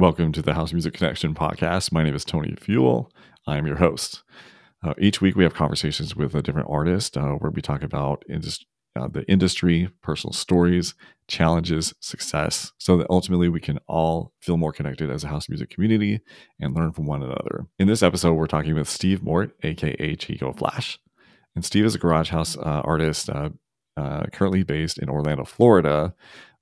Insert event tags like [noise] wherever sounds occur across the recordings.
Welcome to the House Music Connection podcast. My name is Tony Fuel. I'm your host. Uh, each week we have conversations with a different artist uh, where we talk about uh, the industry, personal stories, challenges, success, so that ultimately we can all feel more connected as a house music community and learn from one another. In this episode, we're talking with Steve Mort, aka Chico Flash. And Steve is a garage house uh, artist uh, uh, currently based in Orlando, Florida,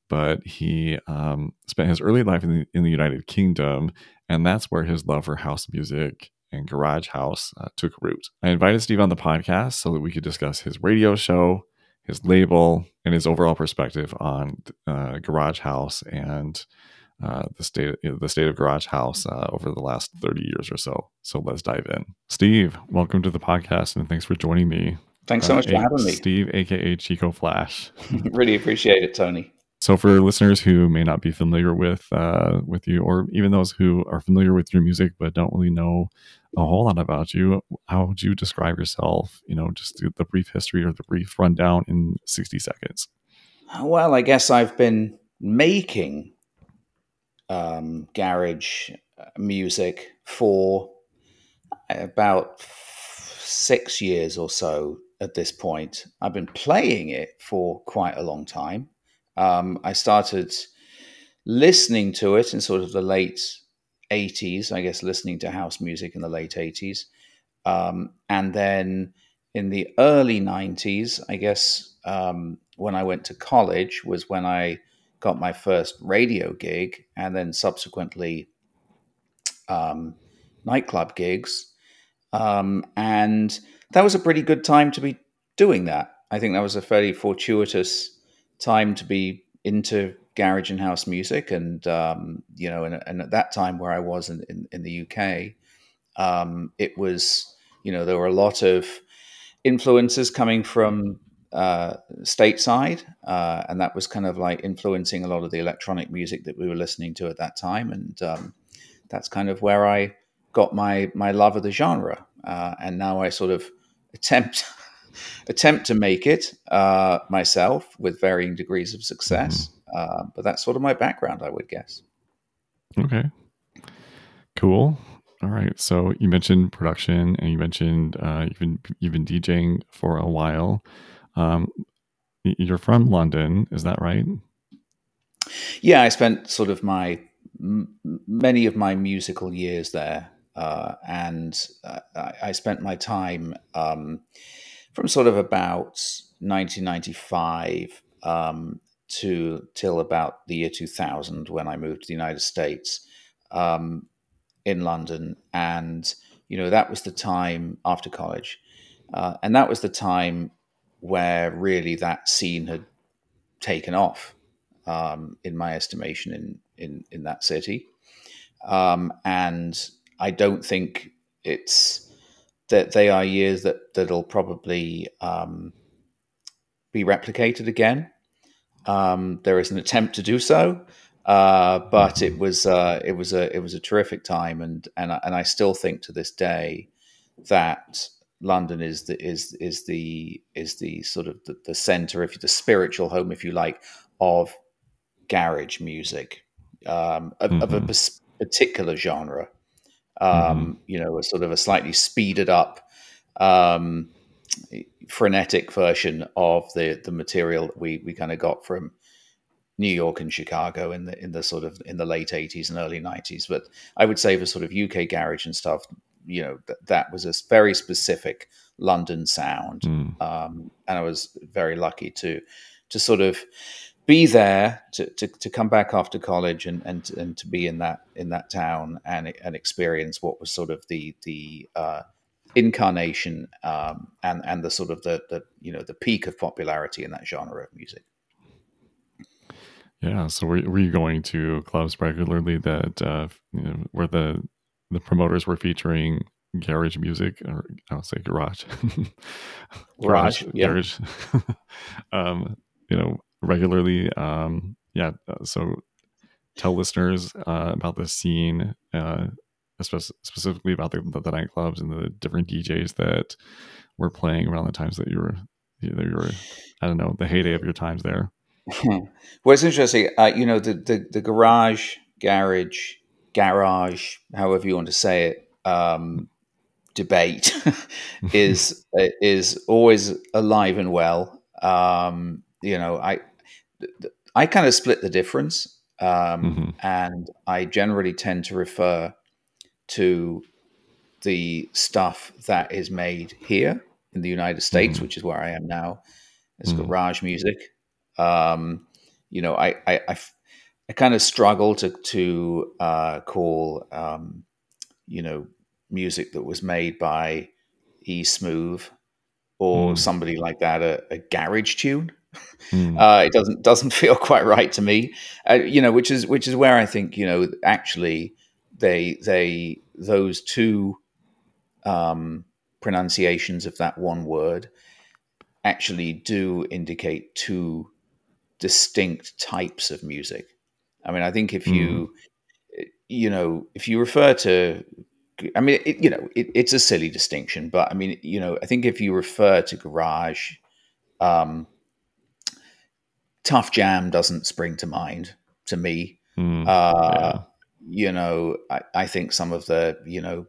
but he um, spent his early life in the, in the United Kingdom, and that's where his love for house music and garage house uh, took root. I invited Steve on the podcast so that we could discuss his radio show, his label, and his overall perspective on uh, garage house and uh, the state the state of garage house uh, over the last 30 years or so. So let's dive in. Steve welcome to the podcast and thanks for joining me. Thanks so uh, much for having me. Steve aka chico flash. [laughs] Really appreciate it tony so, for listeners who may not be familiar with uh, with you, or even those who are familiar with your music but don't really know a whole lot about you, how would you describe yourself? You know, just the brief history or the brief rundown in sixty seconds. Well, I guess I've been making um, garage uh, music for about six years or so at this point. I've been playing it for quite a long time um, I started listening to it in sort of the late 80s, I guess, listening to house music in the late 80s. Um, and then in the early 90s, I guess, um, when I went to college was when I got my first radio gig and then subsequently um, nightclub gigs. Um, and that was a pretty good time to be doing that. I think that was a fairly fortuitous time to be into garage and house music, and um, you know, and, and, at that time where I was in, in, in the UK, um, it was you know there were a lot of influences coming from uh, stateside, uh, and that was kind of like influencing a lot of the electronic music that we were listening to at that time, and um, that's kind of where I got my my love of the genre, uh, and now I sort of [laughs] attempt attempt to make it uh, myself with varying degrees of success. Mm-hmm. Uh, but that's sort of my background, I would guess. Okay. Cool. All right. So you mentioned production, and you mentioned uh, you've been you've been DJing for a while. Um, you're from London, is that right? Yeah, I spent sort of my m- many of my musical years there, uh, and uh, I, I, spent my time. Um, from sort of about 1995 um, to till about the year 2000 when I moved to the United States um, in London, and you know that was the time after college, uh, and that was the time where really that scene had taken off, um, in my estimation, in in in that city, um, and I don't think it's that they are years that that'll probably um, be replicated again. Um, there is an attempt to do so, uh, but it was uh, it was a it was a terrific time, and and I, and I still think to this day that London is the is is the is the sort of the, the center, if the spiritual home, if you like, of garage music um, of, mm-hmm. of, a mm-hmm. particular genre. Mm-hmm. um, mm-hmm. you know, a sort of a slightly speeded up, um, frenetic version of the the material that we we kind of got from New York and Chicago in the in the sort of in the late eighties and early nineties. But I would say for sort of UK garage and stuff, you know, th- that was a very specific London sound, mm. um, and I was very lucky to to sort of be there to, to, to come back after college and, and and to be in that in that town and and experience what was sort of the the uh, incarnation um, and and the sort of the the you know the peak of popularity in that genre of music. Yeah, so were, were you going to clubs regularly that uh, you know, where the the promoters were featuring garage music or I'll say garage, [laughs] garage, garage, yeah. garage. [laughs] um, you know, regularly. Um, yeah, uh, so tell listeners uh, about the scene, uh, specifically about the, the, the, nightclubs and the different DJs that were playing around the times that you were, you were, I don't know, the heyday of your times there. [laughs] well, it's interesting. Uh, you know, the, the, the garage, garage, garage, however you want to say it, um, debate [laughs] is [laughs] is always alive and well. Um, you know, I I kind of split the difference, um, mm-hmm. and I generally tend to refer to the stuff that is made here in the United States, mm-hmm. which is where I am now, as mm-hmm. garage music. Um, you know, I, I, I, I, kind of struggle to to uh, call, um, you know, music that was made by E Smooth or mm. somebody like that a, a garage tune. Mm. [laughs] Uh, it doesn't doesn't [laughs] feel quite right to me. Uh, you know, which is which is where I think you know actually they they those two um, pronunciations of that one word actually do indicate two distinct types of music. I mean, I think if you, mm. you know, if you refer to, I mean, it, you know, it, it's a silly distinction, but I mean, you know, I think if you refer to garage, um, Tuff Jam doesn't spring to mind to me. Mm. Uh, yeah. You know, I, I think some of the, you know,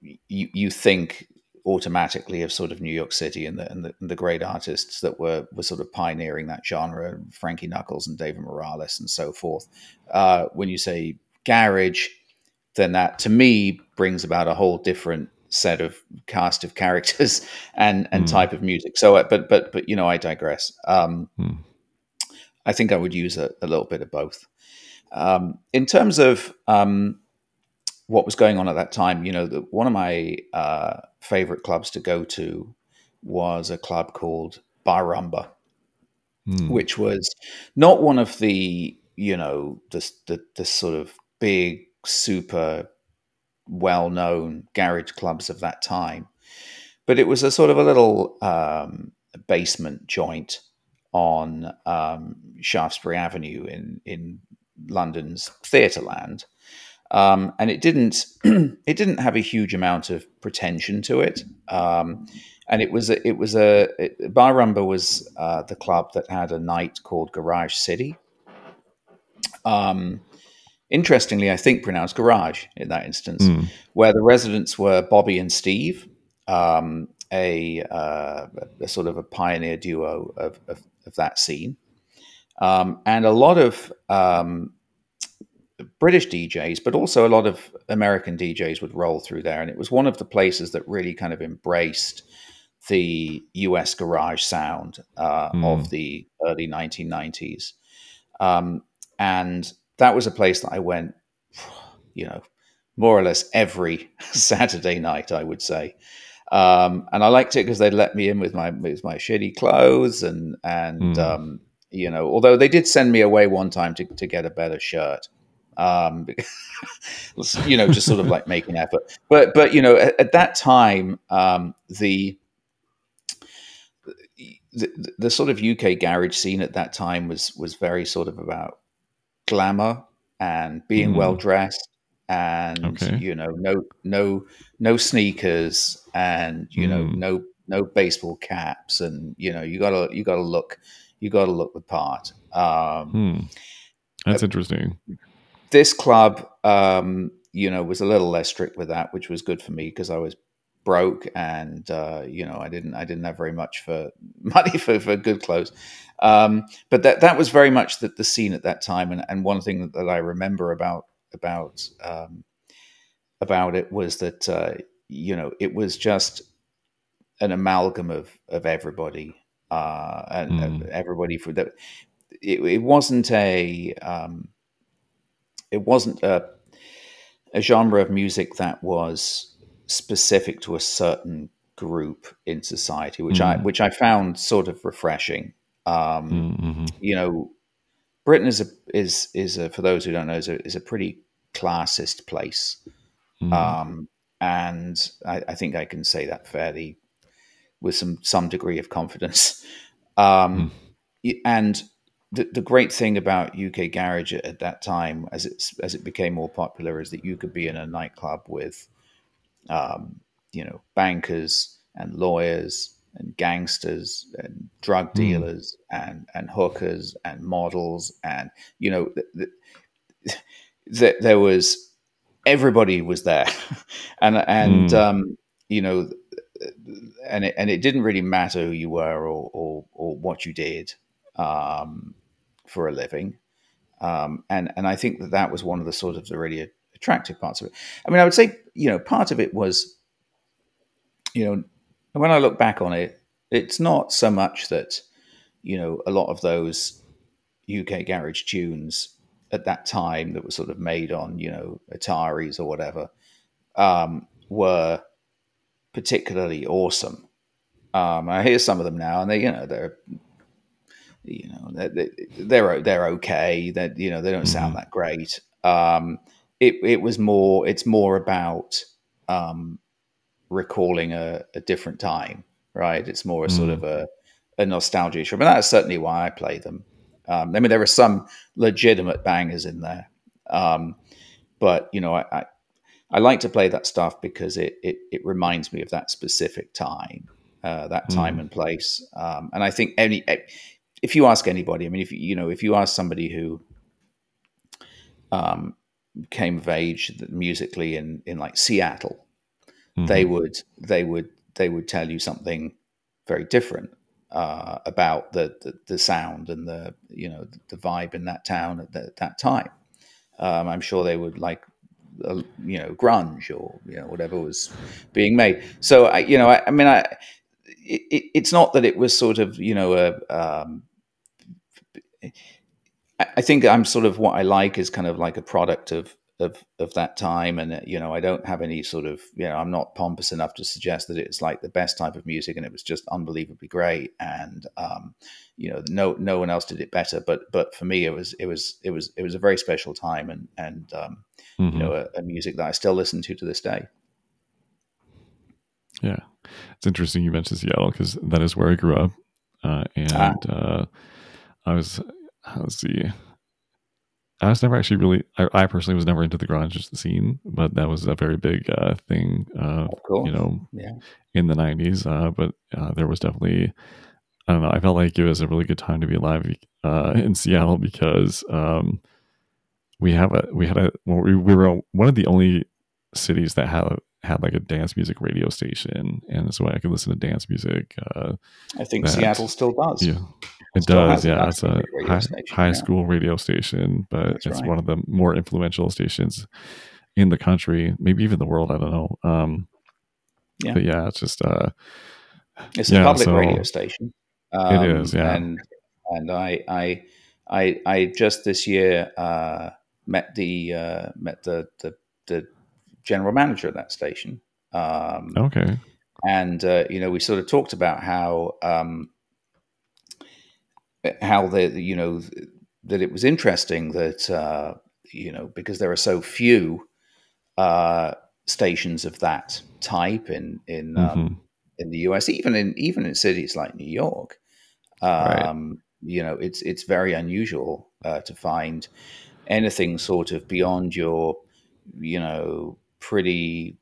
you, you think automatically of sort of New York City and the, and the, and the great artists that were were sort of pioneering that genre, Frankie Knuckles and David Morales and so forth. Uh, when you say garage, then that to me brings about a whole different set of cast of characters [laughs] and and mm. type of music. So, uh, but but but you know, I digress. Um, mm. I think I would use a, a little bit of both. Um, in terms of um, what was going on at that time, you know, the, one of my uh, favorite clubs to go to was a club called Bar Rumba, mm. which was not one of the, you know, the, the, the sort of big, super well known garage clubs of that time, but it was a sort of a little um, basement joint on um, Shaftesbury Avenue in, in London's Theatreland um, and it didn't [clears throat] it didn't have a huge amount of pretension to it. Um, and it was a, it was a it, Bar Rumba was uh, the club that had a night called Garage City. Um, interestingly, I think pronounced Garage in that instance, mm. where the residents were Bobby and Steve, um, a, uh, a, sort of a pioneer duo of, of, of that scene, um, and a lot of um, British DJs, but also a lot of American DJs would roll through there. And it was one of the places that really kind of embraced the US garage sound uh, mm. of the early 1990s. Um, and that was a place that I went, [sighs] you know, more or less every [laughs] Saturday night, I would say. Um, and I liked it because they let me in with my with my shitty clothes and and mm. um, you know, although they did send me away one time to, to get a better shirt um, [laughs] you know, just sort of like making effort. But but you know, at, at that time, um, the, the, the sort of UK garage scene at that time was was very sort of about glamour and being mm. well dressed and okay. you know no no no sneakers and you mm. know no no baseball caps and you know you gotta you gotta look you gotta look the part um, hmm. that's uh, interesting this club, um, you know, was a little less strict with that, which was good for me because I was broke and uh, you know I didn't I didn't have very much for [laughs] money for, for good clothes. Um, but that that was very much the, the scene at that time, and, and one thing that I remember about about um, about it was that uh, you know it was just an amalgam of of everybody uh, and, mm. and everybody for that. It, it wasn't a um, it wasn't a, a genre of music that was specific to a certain group in society, which mm. I which I found sort of refreshing. Um, mm-hmm. You know, Britain is a is is a, for those who don't know is a, is a pretty classist place, mm. um, and I, I, think I can say that fairly with some some degree of confidence. [laughs] Um, mm. And the, the great thing about UK Garage at, at, that time, as it's as it became more popular, is that you could be in a nightclub with, um, you know, bankers and lawyers and gangsters and drug hmm. dealers mm. and and hookers and models and you know, the, the, th- there was everybody was there, [laughs] and and Mm. um, you know, and it, and it didn't really matter who you were or or, or what you did um, for a living. Um, and and I think that that was one of the sort of the really attractive parts of it. I mean, I would say you know part of it was, you know, when I look back on it, it's not so much that you know a lot of those UK garage tunes at that time that were sort of made on you know Ataris or whatever um, were particularly awesome. Um, I hear some of them now, and they you know they're you know they're they're, they're okay. That you know they don't sound Mhm. that great. Um, it it was more it's more about um, recalling a, a different time, right? It's more a sort Mm. of a, a nostalgia issue. But that's certainly why I play them. Um, I mean, there are some legitimate bangers in there, um, but you know, I, I I like to play that stuff because it it, it reminds me of that specific time, uh, that time Mm. and place. Um, and I think any if you ask anybody, I mean, if you you know if you ask somebody who um, came of age musically in in like Seattle, Mhm. they would they would they would tell you something very different uh, about the, the the sound and the you know the vibe in that town at the, that time. Um, I'm sure they would like uh, you know grunge or you know whatever was being made. So I you know I, I mean I it, it's not that it was sort of you know a um, I think I'm sort of what I like is kind of like a product of of of that time, and uh, you know I don't have any sort of you know I'm not pompous enough to suggest that it's like the best type of music, and it was just unbelievably great, and um, you know no no one else did it better, but but for me it was it was it was it was a very special time, and and um, Mhm. you know a, a music that I still listen to to this day. Yeah, it's interesting you mentioned Seattle because that is where I grew up, uh, and Ah. uh, I was let's see, I was never actually really. I, I personally was never into the grunge scene, but that was a very big uh, thing, uh, you know, yeah, in the '90s. Uh, but uh, there was definitely, I don't know. I felt like it was a really good time to be alive uh, in Seattle because um, we have a we had a well, we, we were one of the only cities that had had like a dance music radio station, and so I could listen to dance music. Uh, I think that- Seattle still does. yeah, it Still does. Yeah, it's a high, station, high yeah. school radio station, but That's it's right. one of the more influential stations in the country, maybe even the world. I don't know. Um, Yeah. But yeah, it's just uh, It's a public so- radio station. Um, is, yeah. And and I I I I just this year uh, met the uh, met the, the the general manager of that station. Um, okay. and uh, you know we sort of talked about how um, how the you know that it was interesting that uh, you know because there are so few uh, stations of that type in in um, Mhm. in the US, even in even in cities like New York. Right. Um, You know, it's it's very unusual uh, to find anything sort of beyond your, you know, pretty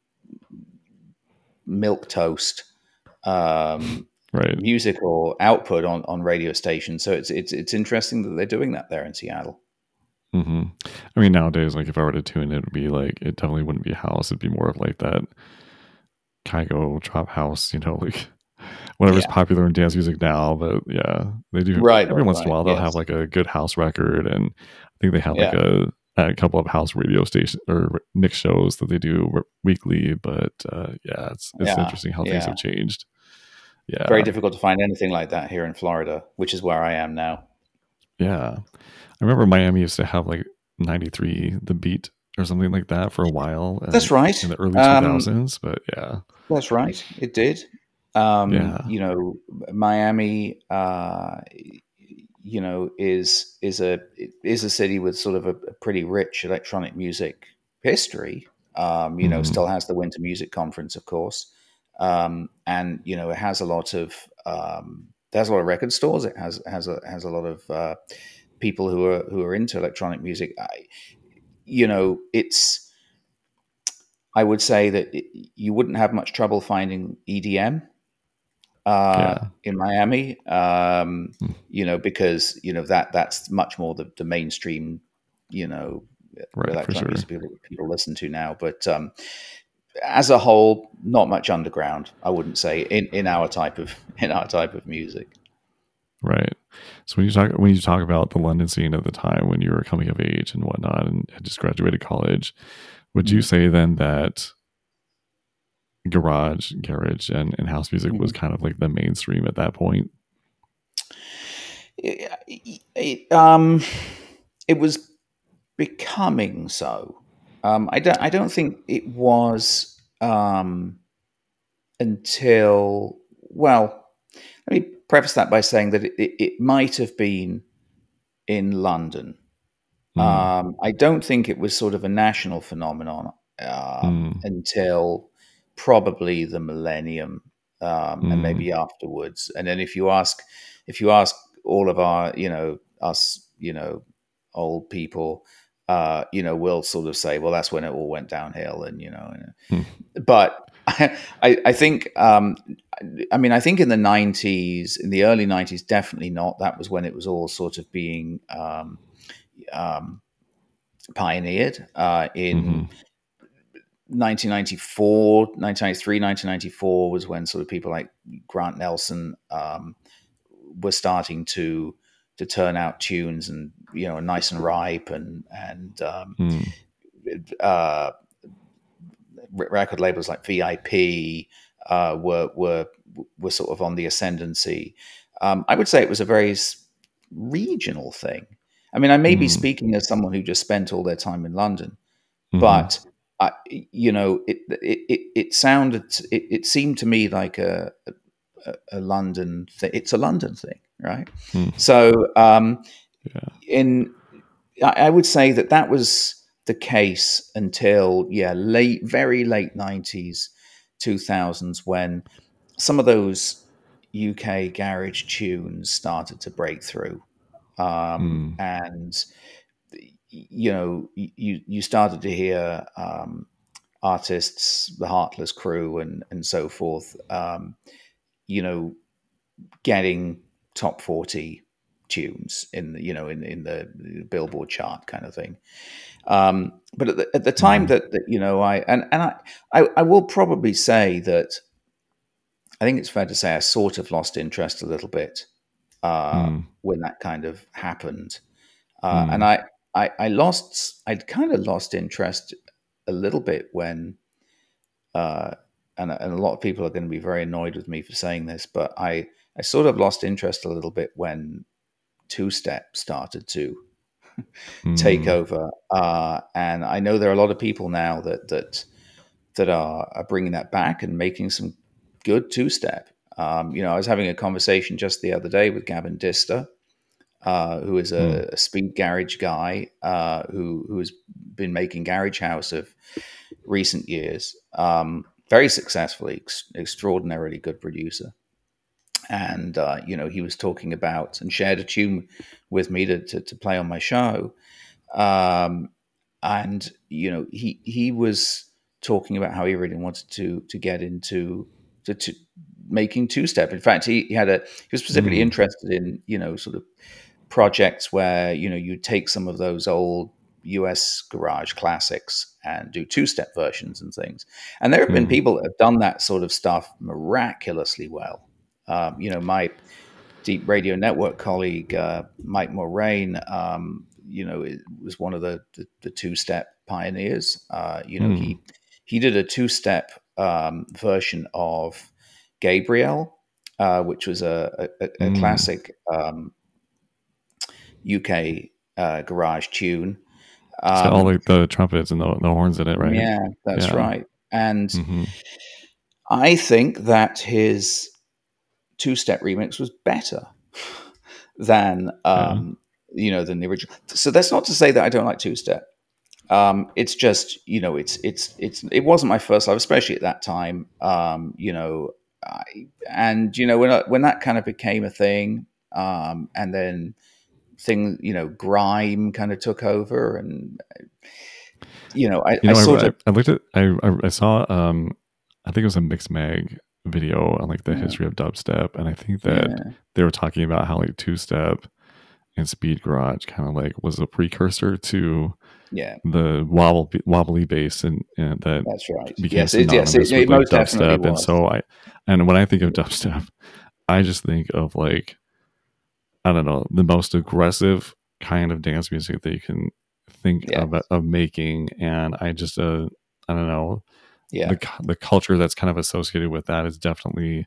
milk toast um, [laughs] Right. musical output on, on radio stations. So it's it's it's interesting that they're doing that there in Seattle. hmm I mean, nowadays, like if I were to tune in, it would be like it definitely wouldn't be house. It'd be more of like that Kygo trap house, you know, [laughs] like whatever's Yeah. popular in dance music now. But yeah, they do Right, every right, once in a while. They'll yes. have like a good house record, and I think they have like a a couple of house radio station or mix shows that they do weekly. But uh, yeah, it's it's Yeah, interesting how things have changed. Yeah, Very difficult to find anything like that here in Florida, which is where I am now. Yeah. I remember Miami used to have like 93 The Beat or something like that for a while. That's right. In the early Um, 2000s. But yeah. That's right. It did. Um, Yeah. You know, Miami, uh, you know, is is a is a city with sort of a, a pretty rich electronic music history. Um, you know, Mhm. still has the Winter Music Conference, of course, um, and you know, it has a lot of um, it has a lot of record stores. It has has a has a lot of uh, people who are who are into electronic music. I, you know, it's I would say that it, you wouldn't have much trouble finding EDM uh, Yeah. in Miami. Um, Hmm. you know, because you know that that's much more the, the mainstream, you know, Right, that sure. people, people listen to now. But um, as a whole, not much underground. I wouldn't say in, in our type of [laughs] in our type of music. Right. So when you talk when you talk about the London scene at the time when you were coming of age and whatnot and had just graduated college, would you Mhm. say then that garage, garage, and, and house music was kind of like the mainstream at that point? It, it, um, it was becoming so. Um, I don't. I don't think it was um, until well. Let me preface that by saying that it, it, it might have been in London. Mm, Um, I don't think it was sort of a national phenomenon um, Mm. until probably the millennium um, Mm. and maybe afterwards. And then if you ask, if you ask all of our, you know, us, you know, old people, uh, you know, we'll sort of say, well, that's when it all went downhill, and you know, and, Hmm. but [laughs] I, I think, um, I mean, I think in the '90s, in the early '90s, definitely not. That was when it was all sort of being um, um, pioneered uh, in Mhm. 1994, 1993, 1994 was when sort of people like Grant Nelson um, were starting to to turn out tunes and you know Nice 'N' Ripe and and um, Mm. uh, record labels like VIP uh, were were were sort of on the ascendancy. Um, I would say it was a very regional thing. I mean, I may be Mm. speaking as someone who just spent all their time in London, Mhm. but I, you know, it it it, it sounded it, it seemed to me like a a, a London thing. It's a London thing, right? Mm. So um, Yeah. in I I would say that that was the case until yeah late very late 90s 2000s when some of those UK garage tunes started to break through um, Mm. and you know you you started to hear um, artists the Heartless Crew and and so forth um, you know getting top 40 tunes in the you know in in the billboard chart kind of thing um but at the, at the time that, that you know i and and I, I i will probably say that i think it's fair to say i sort of lost interest a little bit uh Mm. when that kind of happened uh and Mm. I, I i lost i'd kind of lost interest a little bit when uh and, and a lot of people are going to be very annoyed with me for saying this but i i sort of lost interest a little bit when two step started to [laughs] take Mm. over. Uh, and I know there are a lot of people now that that that are, are bringing that back and making some good two step. Um, you know, I was having a conversation just the other day with Gavin Dister, uh, who is a, a speed garage guy uh, who who has been making garage house of recent years, um, very successfully, ex- extraordinarily good producer. And uh, you know, he was talking about and shared a tune with me to, to, to play on my show um, and you know he he was talking about how he really wanted to to get into to, to making two step. In fact, he, he had a he was specifically Mm. interested in you know sort of projects where you know you take some of those old US garage classics and do two step versions and things. And there have been Mm. people that have done that sort of stuff miraculously well. Um, you know, my Deep Radio Network colleague uh, Mike Moraine, um, you know, it was one of the the, the two step pioneers. Uh, you know, Mm. he he did a two step um, version of Gabriel, uh, which was a a, a Mm. classic um, UK uh, garage tune. It's got all Um, like the trumpets and the, the horns in it, right? Yeah, that's Yeah. right. And hmm I think that his two step remix was better than um, you know than the original. So that's not to say that I don't like two step. Um, it's just you know it's it's it's it wasn't my first love, especially at that time. Um, you know, I, and you know when I, when that kind of became a thing, um, and then thing you know grime kind of took over, and you know I, You know, I sort I, of I looked at, I, I, saw, um, I think it was a Mixmag video on like the Yeah. history of dubstep, and I think that yeah. they were talking about how like two step and speed garage kind of like was a precursor to yeah, the wobble wobbly bass and, and that that's right. became Yes, it, synonymous yes, it, with it like dubstep, and so I and when I think of dubstep, I just think of like I don't know the most aggressive kind of dance music that you can think of of making, and I just uh I don't know yeah, the the culture that's kind of associated with that is definitely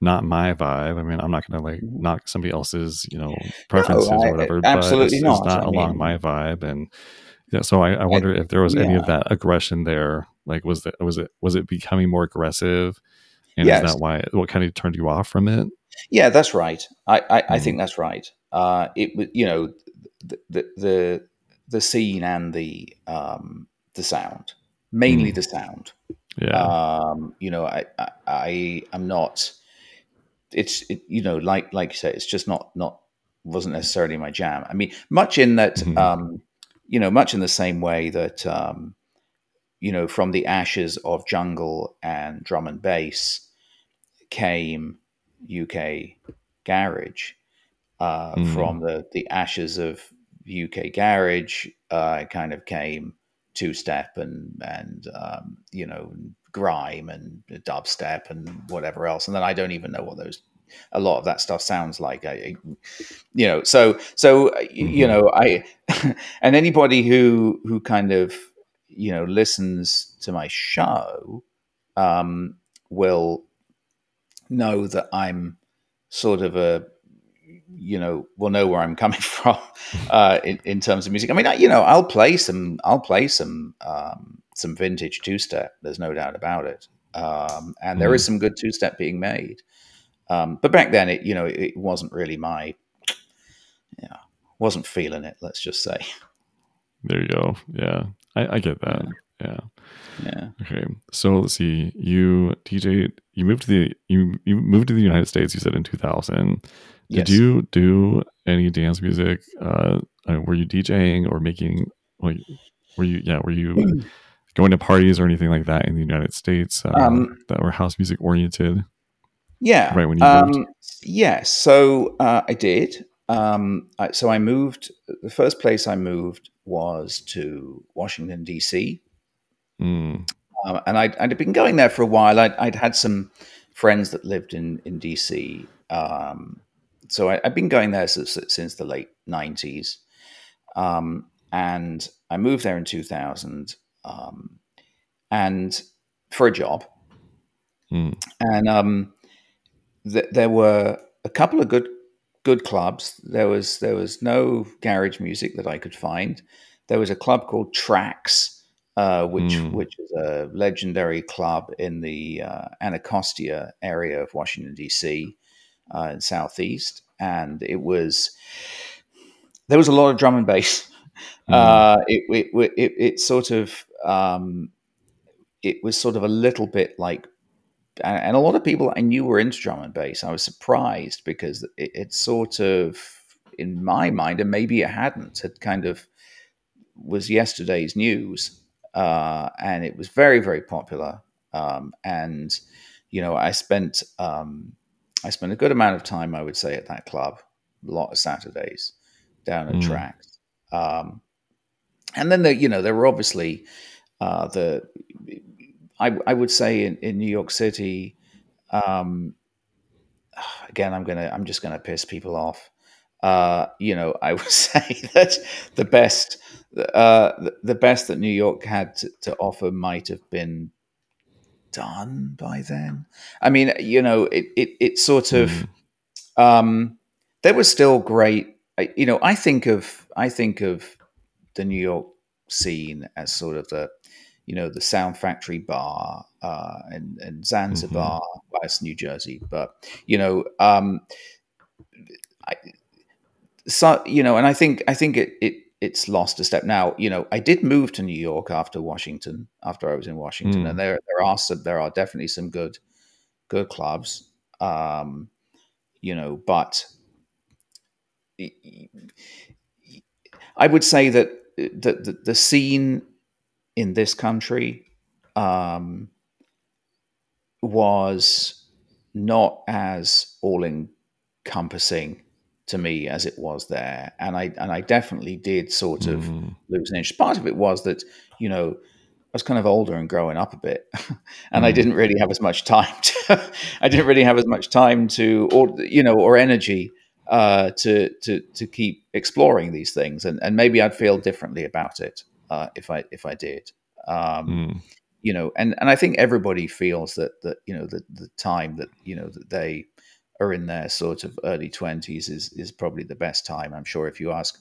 not my vibe. I mean, I'm not going to like Mhm. knock somebody else's, you know, preferences I- or whatever, absolutely but it's, it's not. not I along mean- my vibe. And yeah, so I, I wonder if there was any of that aggression there. Like, was that was it was it becoming more aggressive? And Yes. is that why what kind of turned you off from it? Yeah, that's right. I, I, I Mhm. think that's right. Uh, it was, you know, the, the the the scene and the um, the sound, mainly Mm. the sound. Yeah, Um, you know, I, I I am not. It's it, you know, like like you said, it's just not not wasn't necessarily my jam. I mean, much in that, Mhm. um, you know, much in the same way that um, you know, from the ashes of jungle and drum and bass came UK garage. Uh, Mm. From the the ashes of UK garage, uh, kind of came two step and and um, you know grime and dubstep and whatever else. And then I don't even know what those a lot of that stuff sounds like. I, you know, so so uh, y- you know, I [laughs] and anybody who who kind of you know listens to my show um, will know that I'm sort of a you know will know where I'm coming [laughs] from uh, in, in terms of music. I mean, I, you know, I'll play some, I'll play some, um, some vintage two step. There's no doubt about it, um, and there is some good two step being made. Um, but back then, it you know, it, it wasn't really my, yeah, wasn't feeling it. Let's just say, there you go. Yeah, I, I get that. Yeah. Yeah. Yeah. Okay, so let's see. You DJ, you moved to the you you moved to the United States. You said in 2000. Did Yes. you do any dance music? Uh, uh, were you DJing or making? Like, were you? Yeah, were you [clears throat] going to parties or anything like that in the United States uh, Um, that were house music oriented? Yeah. Right when you moved? um, Yes. So uh, I did. Um, I, so I moved. The first place I moved was to Washington D.C. Mm, Um, and I'd, I'd been going there for a while. I'd, I'd had some friends that lived in in DC, um, so I, I'd been going there since, since the late '90s. Um, and I moved there in 2000, um, and for a job. mm, And um, th- there were a couple of good good clubs. There was there was no garage music that I could find. There was a club called Tracks, uh, which Mm. which is a legendary club in the uh, Anacostia area of Washington D.C. Uh, in southeast, and it was there was a lot of drum and bass. [laughs] Mm. Uh, it, it, it it sort of um, it was sort of a little bit like and, and a lot of people I knew were into drum and bass. I was surprised because it, it sort of, in my mind, and maybe it hadn't, had kind of was yesterday's news, uh, and it was very, very popular. Um, and you know, I spent um, I spent a good amount of time, I would say, at that club, a lot of Saturdays down at Mm. tracks. Um, and then the, you know, there were obviously uh, the I, I would say in, in New York City, um, [sighs] again, I'm gonna I'm just gonna piss people off. Uh, you know, I would [laughs] say that the best uh, the, best that New York had to, to offer might have been done by then. I mean, you know, it it, it sort of Mm. um, there was still great. You know, I think of I think of the New York scene as sort of the you know the Sound Factory Bar uh, and, and Zanzibar, well, it's New Jersey, but you know, um, I, so you know, and I think I think it, it it's lost a step now. You know, I did move to New York after Washington, after I was in Washington, Mm. and there there are some there are definitely some good good clubs, um, you know, but I would say that the, the, the scene in this country um, was not as all encompassing to me as it was there, and I and I definitely did sort of Mhm. lose an interest. Part of it was that you know I was kind of older and growing up a bit, [laughs] and I Mm. didn't really have as much time. [laughs] To, I didn't really have as much time to, or you know, or energy uh, to to to keep exploring these things, and and maybe I'd feel differently about it uh, if I if I did. Um, Mm. you know, and and I think everybody feels that that you know the the time that you know that they are in their sort of early twenties is is probably the best time. I'm sure if you ask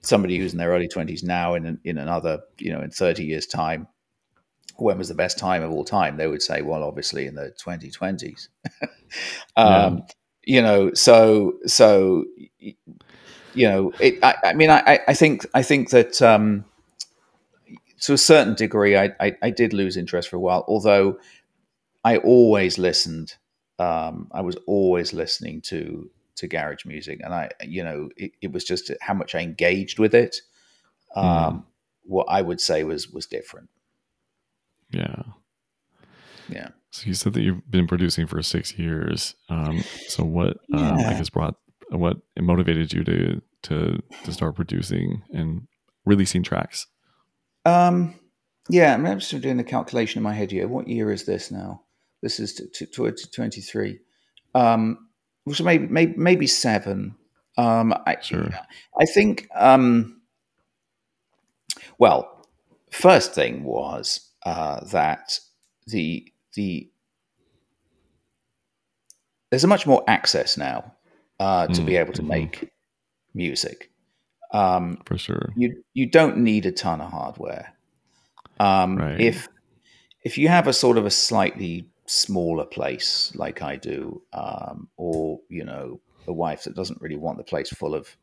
somebody who's in their early twenties now, in an, in another you know in thirty years time, when was the best time of all time? They would say, well, obviously in the 2020s. [laughs] Yeah. um, you know, so so you know, it, I, I mean, I, I think I think that um, to a certain degree, I, I I did lose interest for a while. Although I always listened, um, I was always listening to to garage music, and I, you know, it, it was just how much I engaged with it. Mm. Um, what I would say was was different. Yeah. Yeah. So you said that you've been producing for six years. Um, so what um, I guess brought what motivated you to to to start producing and releasing tracks? Um, yeah, I mean, I'm just doing the calculation in my head here. What year is this now? This is t- t- 2023. Um, so maybe, maybe, maybe seven. Um, I, Sure. I think, um, well, first thing was uh, that the, the, there's a much more access now uh, to be Mm, able to mhm. make music. Um, For sure. you you don't need a ton of hardware. Um, Right. If if you have a sort of a slightly smaller place like I do, um, or you know, a wife that doesn't really want the place full of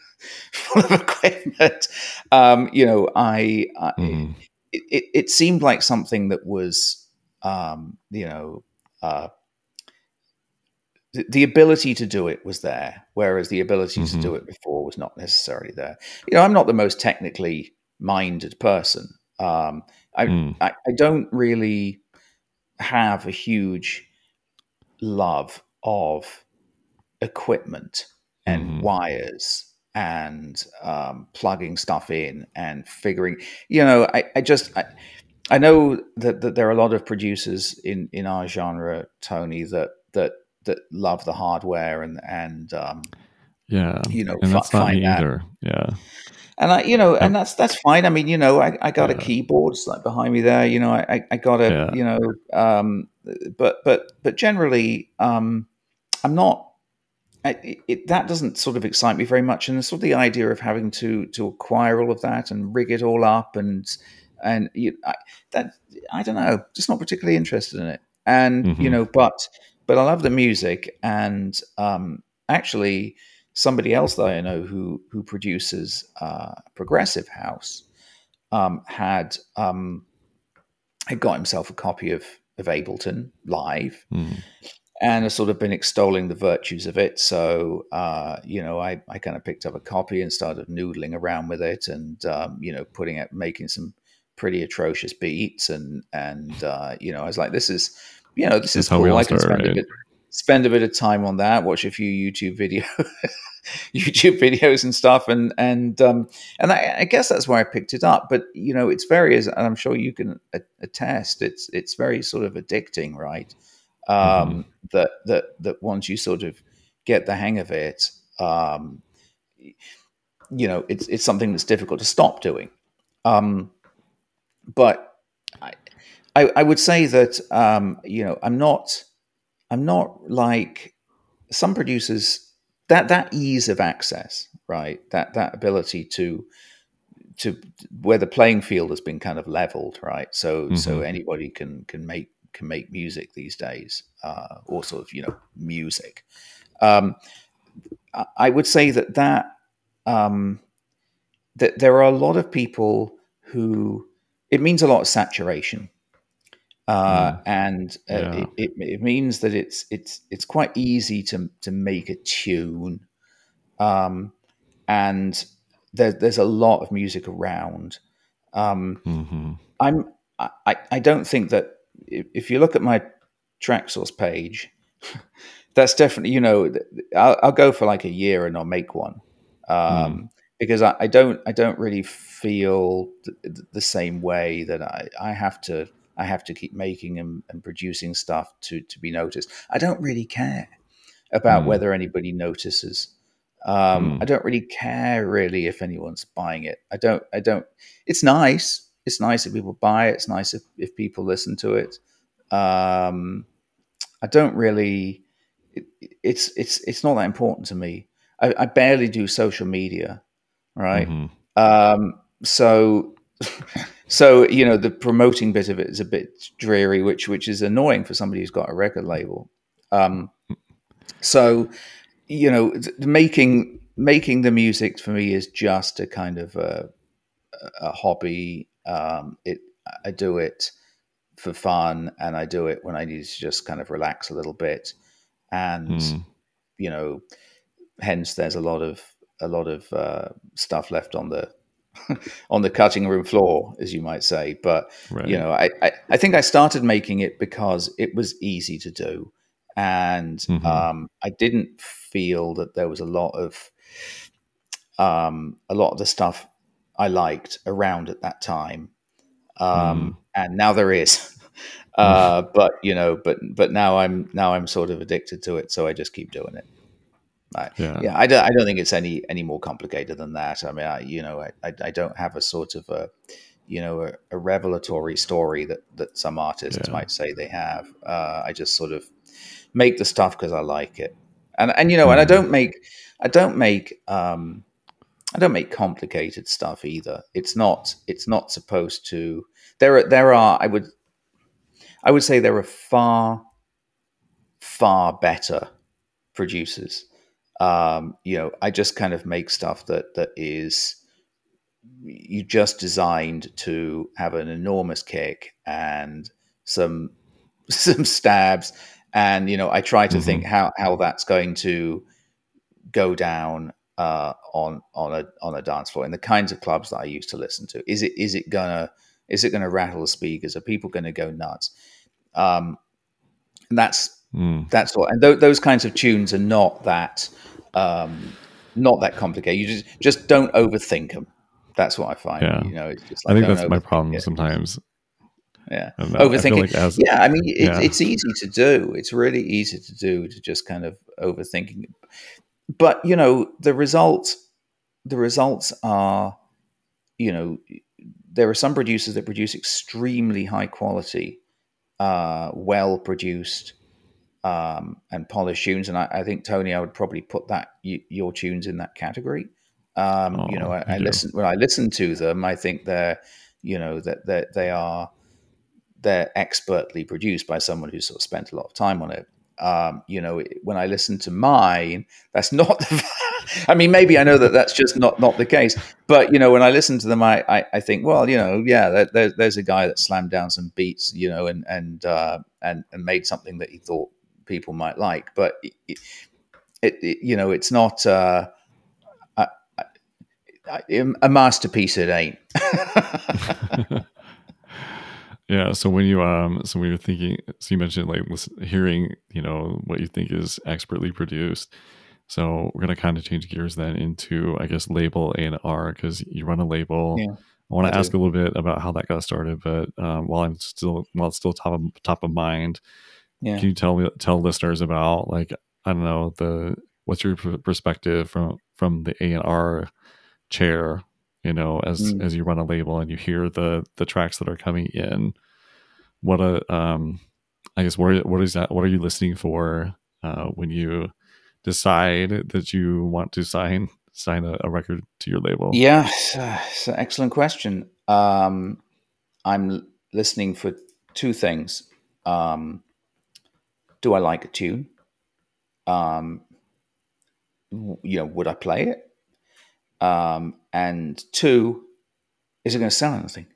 [laughs] full of [laughs] equipment, um, you know, I, I Mhm. it, it, it seemed like something that was, um, you know, uh, the, the ability to do it was there, whereas the ability to Mhm. do it before was not necessarily there. You know, I'm not the most technically minded person. Um, I, Mm. I, I don't really have a huge love of equipment and Mhm. wires and um, plugging stuff in and figuring. You know, I, I just I, I know that, that there are a lot of producers in, in our genre, Tony, that that that love the hardware and and um, Yeah. you know And that's not find me that either. Yeah. and I, you know, and that's that's fine. I mean, you know, I, I got a keyboard like behind me there. You know, I I- got a Yeah. you know, um, but but but generally, um, I'm not. I, it, that doesn't sort of excite me very much, and the sort of the idea of having to to acquire all of that and rig it all up and and you, I, that I don't know, just not particularly interested in it. And you Mhm. know, but but I love the music, and um, actually, somebody else that I know who who produces uh, progressive house um, had um, had got himself a copy of of Ableton live Mm. and has sort of been extolling the virtues of it. So uh, you know, I, I kind of picked up a copy and started noodling around with it, and um, you know, putting it, making some pretty atrocious beats, and and uh, you know, I was like, this is, you know, this That's is how we cool. all I can spend a right? bit spend a bit of time on that, watch a few YouTube video. [laughs] YouTube videos and stuff, and and um, and I, I guess that's where I picked it up. But you know, it's very, and I'm sure you can a- attest, it's it's very sort of addicting, right? um, that that that once you sort of get the hang of it, um, you know, it's it's something that's difficult to stop doing. Um, but I, I I would say that um, you know I'm not I'm not like some producers that that ease of access, right? That that ability to to where the playing field has been kind of leveled, right? So so Mhm. anybody can can make can make music these days, uh, or sort of you know music. Um, I I would say that that um, that there are a lot of people who it means a lot of saturation, uh, Mm. and uh, Yeah. it, it it means that it's it's it's quite easy to to make a tune, um, and there's there's a lot of music around. Um, Mhm. I'm I, I- don't think that if, if you look at my Traxsource page, [laughs] that's definitely you know I'll, I'll, go for like a year and I'll make one um, mm. because I, I, don't I don't really feel the, the, same way that I, I have to I have to keep making and, and producing stuff to to be noticed. I don't really care about mm. whether anybody notices. Um, mm. I don't really care really if anyone's buying it. I don't. I don't. It's nice. It's nice if people buy it. It's nice if, if people listen to it. Um, I don't really. It, it's it's it's not that important to me. I, I barely do social media, right? Mm-hmm. Um, so [laughs] so you know the promoting bit of it is a bit dreary, which which is annoying for somebody who's got a record label. Um, so you know, making making the music for me is just a kind of a, a hobby. Um, it I do it for fun, and I do it when I need to just kind of relax a little bit, and mm. you know, hence there's a lot of a lot of uh, stuff left on the [laughs] on the cutting room floor, as you might say. But right. you know, I, I, I think I started making it because it was easy to do and mm-hmm. um, I didn't feel that there was a lot of um, a lot of the stuff I liked around at that time, um, mm. and now there is. [laughs] Uh, but you know, but but now I'm now I'm sort of addicted to it, so I just keep doing it. I, yeah, yeah I, don't, I don't think it's any any more complicated than that. I mean, I you know, I, I don't have a sort of a you know a, a revelatory story that that some artists yeah. might say they have. Uh, I just sort of make the stuff because I like it. And and you know, mm. and I mm-hmm. don't make I don't make um I don't make complicated stuff either. It's not it's not supposed to there are there are I would I would say there are far far better producers. Um, you know, I just kind of make stuff that that is you just designed to have an enormous kick and some [laughs] some stabs and you know I try to mm-hmm. think how how that's going to go down uh, on on a on a dance floor in the kinds of clubs that I used to listen to. Is it is it gonna is it gonna rattle the speakers? Are people going to go nuts? Um, and that's mm. that's what. And th- those kinds of tunes are not that um, not that complicated. You just just don't overthink them. That's what I find. Yeah. You know, it's just like, I think that's my problem it. sometimes yeah overthinking like as, yeah i mean it, yeah. it's easy to do it's really easy to do to just kind of overthinking but you know the results the results are you know there are some producers that produce extremely high quality uh, well produced um, and polished tunes and I, I, think tony i would probably put that your tunes in that category um, oh, you know I, I listen when i listen to them i think they're you know that, that they are they're expertly produced by someone who's sort of spent a lot of time on it. Um, you know, when I listen to mine, that's [laughs] not the. [laughs] I mean, maybe I know that that's just not not the case, but you know, when I listen to them, I I, I think, well, you know, yeah, there, there's a guy that slammed down some beats, you know, and and uh, and and made something that he thought people might like, but it, it, it you know, it's not. Uh, a masterpiece it ain't [laughs] [laughs] Yeah. So when you um, so when you're thinking, so you mentioned like hearing, you know, what you think is expertly produced. So we're gonna kind of change gears then into, I guess, label A and R because you run a label. Yeah, I want to ask do. a little bit about how that got started, but um, while I'm still while it's still top of top of mind, yeah. can you tell me tell listeners about like I don't know the what's your perspective from from the A and R chair you know as mm. as you run a label and you hear the the tracks that are coming in what a um i guess what what is that what are you listening for uh when you decide that you want to sign sign a, a record to your label yeah it's, uh, it's an excellent question um i'm listening for two things um do i like a tune um you know would i play it um, and two, is it going to sell anything?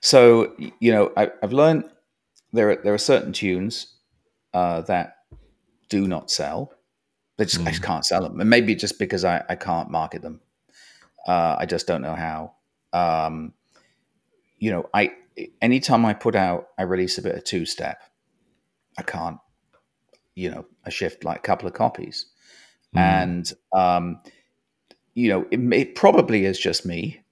So you know, I, have learned there are there are certain tunes uh, that do not sell. They just, mm. I just hmm. can't sell them, and maybe just because I, I can't market them. Uh, I just don't know how. Um, you know, I anytime I put out, I release a bit of two step. I can't. You know a shift like a couple of copies, Mm. and um, you know it, it probably is just me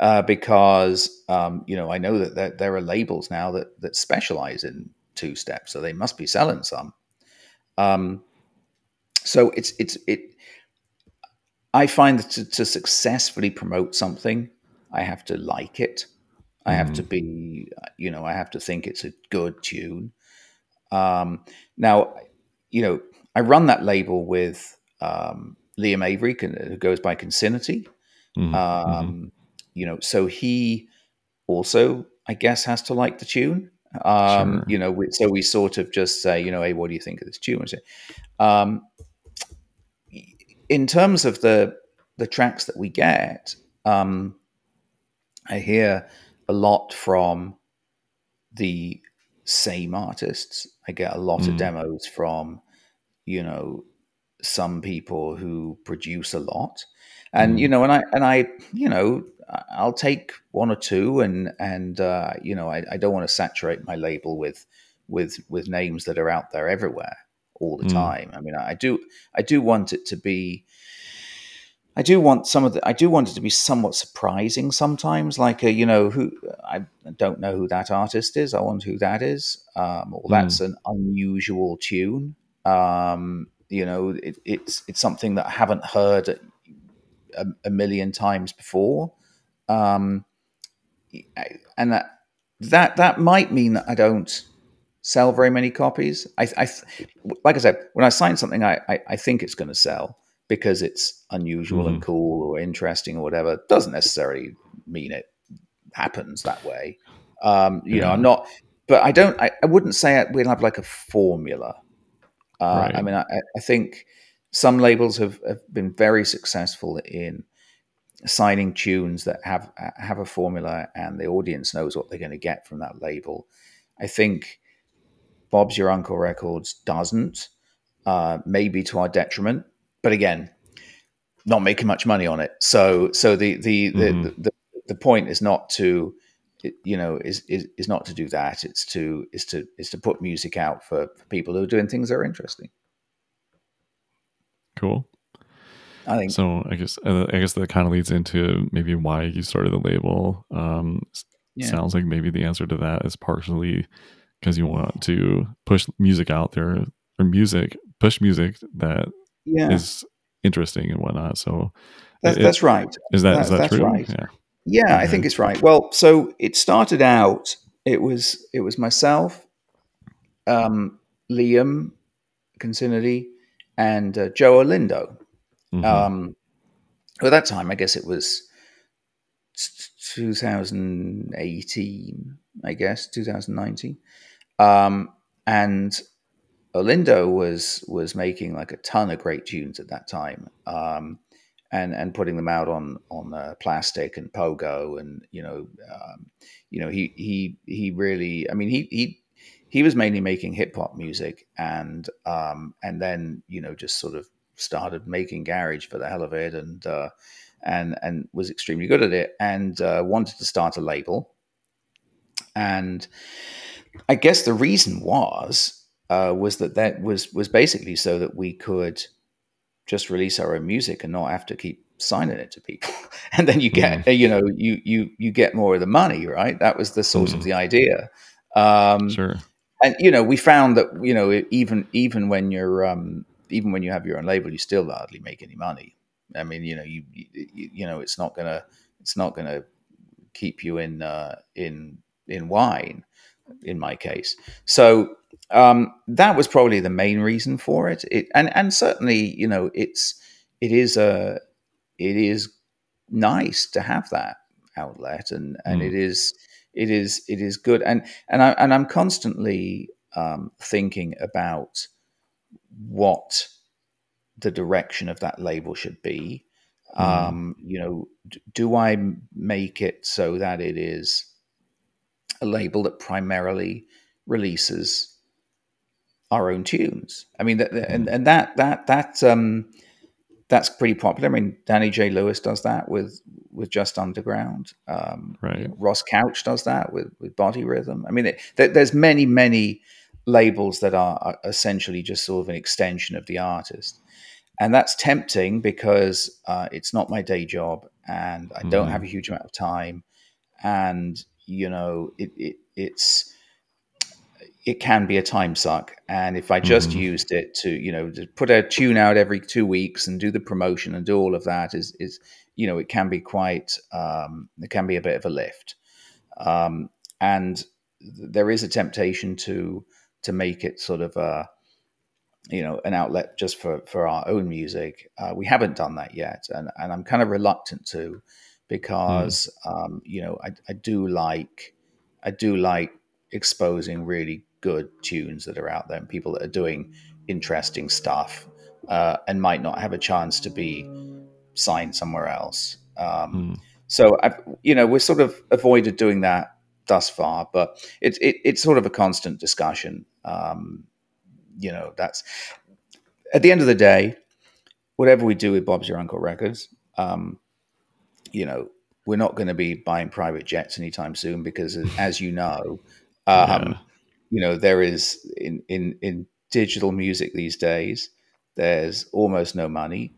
uh, because um, you know I know that there, there are labels now that that specialize in two steps, so they must be selling some. Um, so it's it's it. I find that to, to successfully promote something, I have to like it. I have to be, you know, I have to think it's a good tune. Um, now, you know, I run that label with um, Liam Avery, who goes by Consinity. Mhm. Mhm. Um, You know, so he also, I guess, has to like the tune. Um, Sure. You know, we, so we sort of just say, you know, hey, what do you think of this tune? Um, in terms of the the tracks that we get, um, I hear a lot from the same artists. I get a lot of Mm. demos from, you know, some people who produce a lot, and Mm. you know, and I and I, you know, I'll take one or two, and and uh, you know, I, I don't want to saturate my label with with with names that are out there everywhere all the Mm. time. I mean, I do I do want it to be. I do want some of the. I do want it to be somewhat surprising sometimes. Like, a, you know, who I don't know who that artist is. I want who that is. Um, or that's an unusual tune. Um, you know, it, it's it's something that I haven't heard a, a million times before. Um, and that that that might mean that I don't sell very many copies. I, I like I said, when I sign something, I I, I think it's going to sell because it's unusual and cool or interesting or whatever. Doesn't necessarily mean it happens that way. Um, you know, I'm not, but I don't. I, I wouldn't say we'll have like a formula. Uh, I mean, I, I think some labels have, have been very successful in signing tunes that have have a formula and the audience knows what they're going to get from that label. I think Bob's Your Uncle Records doesn't, uh, maybe to our detriment, but again, not making much money on it. So so the the the, Mhm. the, the point is not to you know is, is is not to do that. It's to is to is to put music out for, for people who are doing things that are interesting. Cool. I think So I guess uh, I guess that kind of leads into maybe why you started the label. Um, Yeah. Sounds like maybe the answer to that is partially because you want to push music out there or music push music that is yeah, interesting and whatnot. So that's, it- that's right. is that That- is that that's true? right. Yeah. Yeah, I think it's right. Well, so it started out. It was it was myself, um, Liam Consinity, and uh, Joe Olindo. Mhm. Um, at that time, I guess it was 2018. I guess 2019. Um, and Olindo was was making like a ton of great tunes at that time, um, and and putting them out on on uh, plastic and pogo, and you know, um, you know, he he he really, I mean, he he he was mainly making hip hop music, and um, and then you know just sort of started making garage for the hell of it, and uh, and and was extremely good at it, and uh, wanted to start a label, and I guess the reason was uh, was that that was was basically so that we could just release our own music and not have to keep signing it to people, [laughs] and then you get you know you you you get more of the money, right? That was the sort of Mhm. the idea. Um, Sure. and you know we found that you know even even when you're um, even when you have your own label, you still hardly make any money. I mean, you know, you you, you know, it's not gonna it's not gonna keep you in uh, in in wine in my case. So um, that was probably the main reason for it. It and and certainly you know it's it is a it is nice to have that outlet and and Mm. it is it is it is good and and I and I'm constantly um, thinking about what the direction of that label should be. Mm. Um, you know, d- do I make it so that it is a label that primarily releases our own tunes? I mean, that, and and that that that um, that's pretty popular. I mean, Danny J. Lewis does that with with Just Underground. Um, Right. you know, Ross Couch does that with with Body Rhythm. I mean, it, there, there's many many labels that are essentially just sort of an extension of the artist. And that's tempting because uh, it's not my day job and I don't mm. have a huge amount of time. And, you know, it, it it's, it can be a time suck. And if I just mm. used it to, you know, to put a tune out every two weeks and do the promotion and do all of that is, is, you know, it can be quite, um, it can be a bit of a lift. Um, and there is a temptation to, to make it sort of a you know an outlet just for for our own music. Uh, we haven't done that yet, and and I'm kind of reluctant to because mm. um, you know I, I do like I do like exposing really good tunes that are out there and people that are doing interesting stuff uh, and might not have a chance to be signed somewhere else. Um, mm. So I've, you know, we're sort of avoided doing that thus far, but it's it, it's sort of a constant discussion. Um, you know, that's at the end of the day, whatever we do with Bob's Your Uncle Records, um, you know, we're not going to be buying private jets anytime soon because, as you know, um, yeah. you know, there is in in in digital music these days, there's almost no money,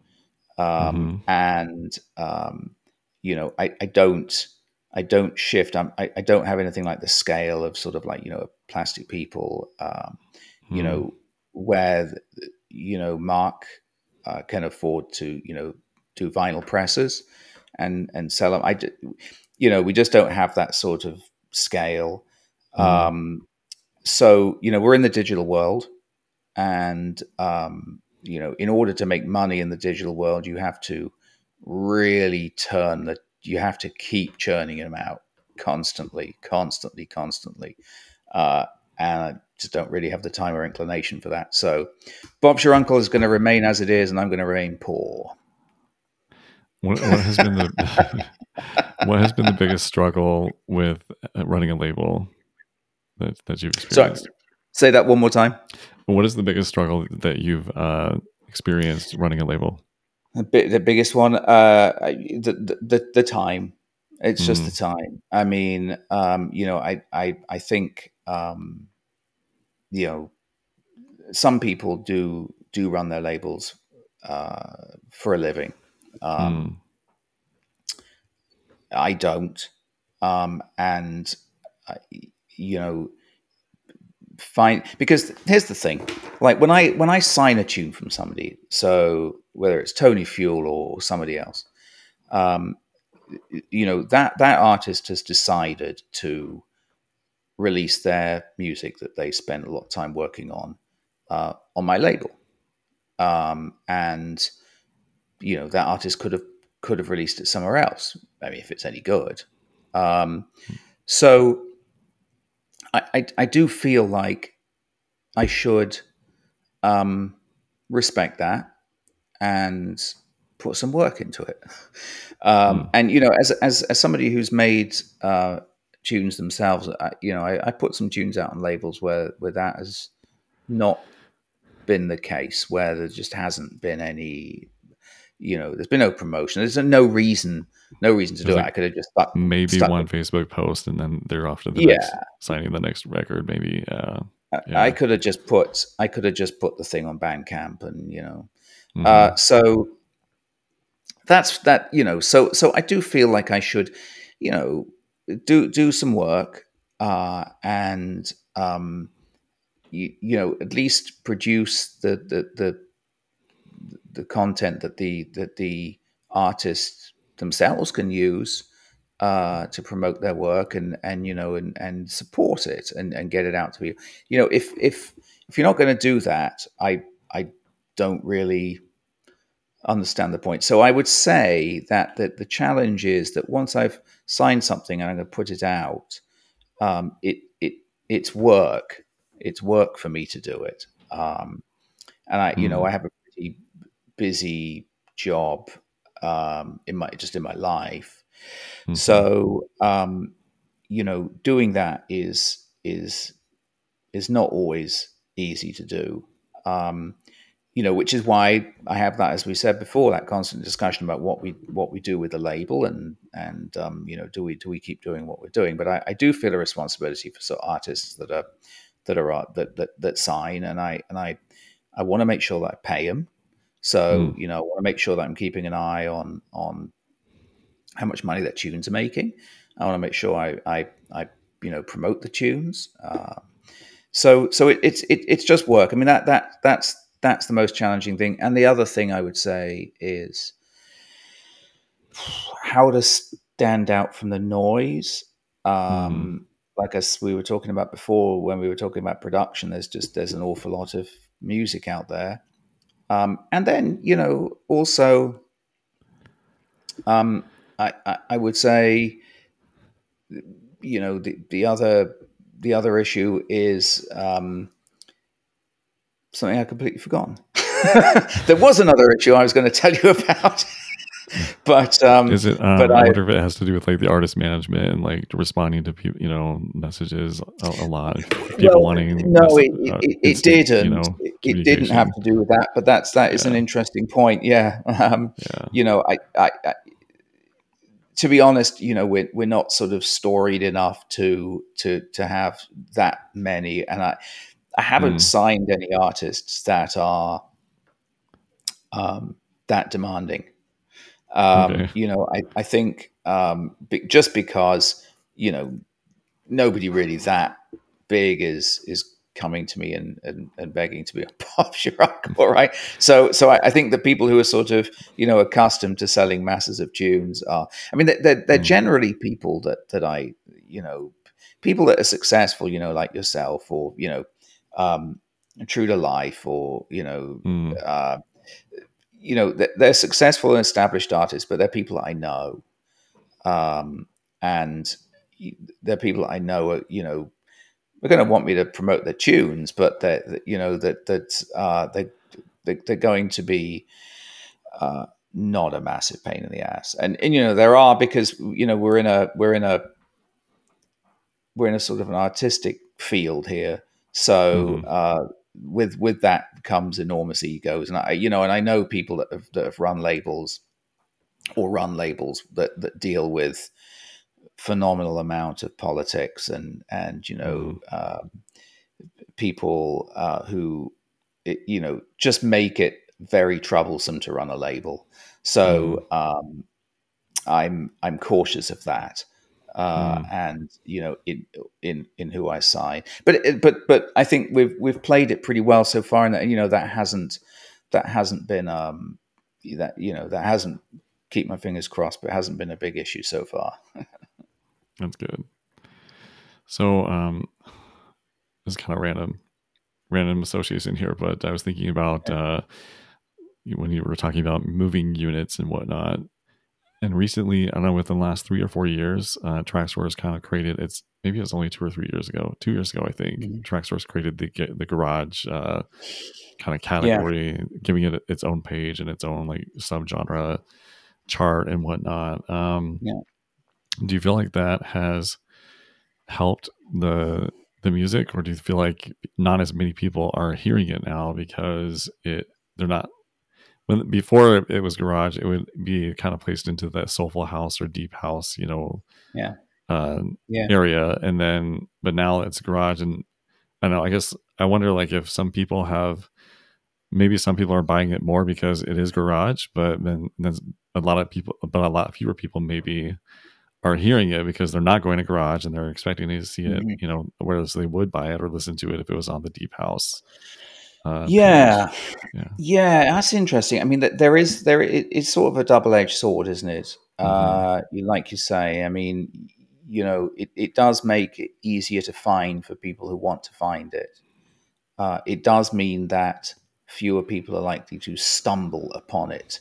um, mm-hmm. and um, you know, I, I don't I don't shift. I'm, I, I don't have anything like the scale of sort of like you know plastic people. Um, mm. You know where you know Mark uh, can afford to you know do vinyl presses and and sell them. I you know we just don't have that sort of scale. Mm. Um, so you know we're in the digital world, and um, you know in order to make money in the digital world, you have to really turn the you have to keep churning them out constantly, constantly, constantly. Uh, and I just don't really have the time or inclination for that. So, Bob's your uncle is going to remain as it is, and I'm going to remain poor. What, what has been the [laughs] what has been the biggest struggle with uh, running a label that that you've experienced? Sorry, say that one more time. What is the biggest struggle that you've uh, experienced running a label? The, bit, the biggest one, uh, the, the the time. It's just mm. the time. I mean, um, you know, I I I think um, you know some people do do run their labels uh, for a living. Um, mm. I don't, um, and I, you know, find because here's the thing. Like when i when i sign a tune from somebody so whether it's tony fuel or somebody else um, you know that that artist has decided to release their music that they spend a lot of time working on uh, on my label. Um, and you know that artist could have could have released it somewhere else maybe if it's any good um, so I, I, I do feel like I should um, respect that and put some work into it. [laughs] Um, mm. And you know, as, as as somebody who's made uh, tunes themselves, I, you know, I, I, put some tunes out on labels where where that has not been the case, where there just hasn't been any. You know, there's been no promotion. There's no reason no reason to do like it. I could have just stuck, maybe stuck one Facebook post and then they're off to the yeah. next signing the next record. Maybe uh, yeah. I could have just put I could have just put the thing on Bandcamp and you know, mm-hmm. uh, so that's that you know. So so I do feel like I should you know do do some work uh, and um, you, you know at least produce the the the the content that the that the artist themselves can use uh, to promote their work and and you know and and support it and and get it out to people. You know, if if if you're not going to do that, I I don't really understand the point. So I would say that that the challenge is that once I've signed something and I'm going to put it out, um, it it it's work. It's work for me to do it. Um, and I, you know, hmm. I have a pretty busy job um, in my just in my life. Mm-hmm. So um, you know, doing that is is is not always easy to do. Um, you know, which is why I have that, as we said before, that constant discussion about what we what we do with the label and and um, you know, do we do we keep doing what we're doing? But I, I do feel a responsibility for sort of artists that are that are that that, that sign, and I and I I want to make sure that I pay them. So mm. you know, I want to make sure that I'm keeping an eye on on how much money that tunes are making. I want to make sure I I, I you know promote the tunes. Uh, so so it, it's it, it's just work. I mean that that that's that's the most challenging thing. And the other thing I would say is how to stand out from the noise. Um, mm. Like as we were talking about before, when we were talking about production, there's just there's an awful lot of music out there, um, and then you know also, um, I, I, I would say, you know the the other the other issue is um, something I completely forgotten. [laughs] there was another issue I was going to tell you [laughs] about. [laughs] but um, is it? Um, but I, I, wonder if it has to do with like the artist management and like responding to people, you know, messages a, a lot. People well, wanting. No, it, uh, it, it didn't. You know, it, didn't have to do with that. But that's that is yeah. an interesting point. Yeah. [laughs] Um, yeah. You know, I, I, I, to be honest, you know, we're we're not sort of storied enough to to to have that many, and I I haven't mm. signed any artists that are um, that demanding. Um, okay. You know, I, I think um, be, just because you know nobody really that big is is coming to me and, and, and begging to be a pop uncle, right? So so I, I, think the people who are sort of you know accustomed to selling masses of tunes are, I mean, they're, they're mm. generally people that that I you know people that are successful, you know, like yourself or you know, um, true to life or you know. Mm. Uh, you know they're successful and established artists, but they're people I know, um, and they're people I know. Are, you know, are going to want me to promote their tunes, but that you know that that uh, they, they they're going to be uh, not a massive pain in the ass. And and you know there are because you know we're in a we're in a we're in a sort of an artistic field here, so. Mm-hmm. Uh, with with that comes enormous egos, and I you know, and I know people that have, that have run labels or run labels that that deal with phenomenal amount of politics and and you know mm. uh, people uh, who you know just make it very troublesome to run a label. So mm. um, I'm I'm cautious of that uh, mm. and you know in in in who I sign. But but but I think we've we've played it pretty well so far, and that you know that hasn't that hasn't been um that you know that hasn't keep my fingers crossed, but hasn't been a big issue so far. [laughs] That's good. So um, this is kind of random random association here, but I was thinking about uh, when you were talking about moving units and whatnot and recently, I don't know, within the last three or four years, uh, has kind of created its. Maybe it's only two or three years ago. Two years ago, I think. Mm-hmm. Traxsource created the the garage uh, kind of category, yeah. giving it its own page and its own like subgenre chart and whatnot. Um, yeah. Do you feel like that has helped the the music, or do you feel like not as many people are hearing it now because it they're not when before it was garage, it would be kind of placed into the soulful house or deep house, you know, yeah, uh, yeah. area, and then but now it's garage, and I know. I guess I wonder like if some people have maybe some people are buying it more because it is garage, but then there's a lot of people, but a lot fewer people maybe are hearing it because they're not going to garage and they're expecting to see it, mm-hmm. you know, whereas they would buy it or listen to it if it was on the deep house. Uh, yeah. yeah, yeah, that's interesting. I mean, there is there it's sort of a double edged sword, isn't it? Mm-hmm. Uh, like you say, I mean, you know, it, it does make it easier to find for people who want to find it. Uh, it does mean that fewer people are likely to stumble upon it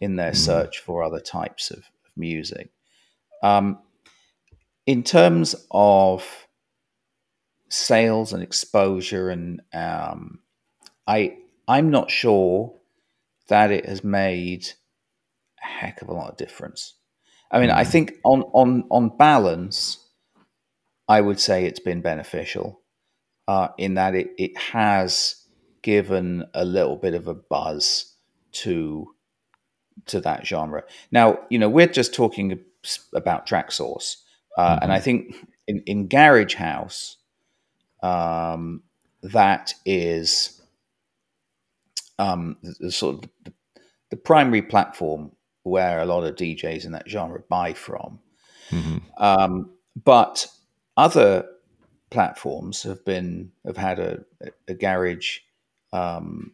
in their mm. search for other types of, of music. Um, in terms of sales and exposure and um, I I'm not sure that it has made a heck of a lot of difference. I mean, mm. I think on on on balance, I would say it's been beneficial uh, in that it it has given a little bit of a buzz to to that genre. Now, you know, we're just talking about Traxsource, uh, mm-hmm. and I think in in Garage House, um, that is um, the, the sort of the, the, primary platform where a lot of DJs in that genre buy from. Mm-hmm. Um, but other platforms have been have had a, a garage um,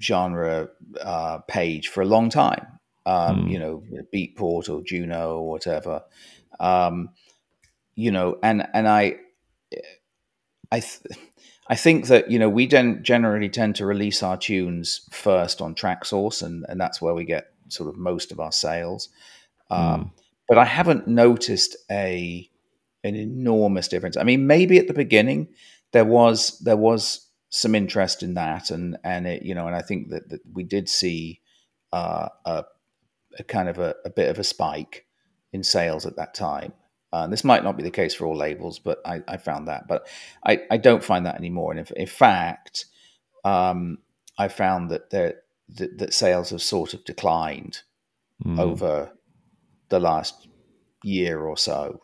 genre uh, page for a long time. Um, mm. You know, Beatport or Juno or whatever. Um, you know, and and I, I, th- I think that you know we generally tend to release our tunes first on Traxsource, and and that's where we get sort of most of our sales. Um, mm. But I haven't noticed a an enormous difference. I mean, maybe at the beginning there was there was some interest in that, and and it you know, and I think that, that we did see uh, a, a, kind of a, a, bit of a spike in sales at that time. Uh, this might not be the case for all labels, but I, I found that. But I, I, don't find that anymore. And if, in fact, um, I found that, there, that, that sales have sort of declined mm. over the last year or so.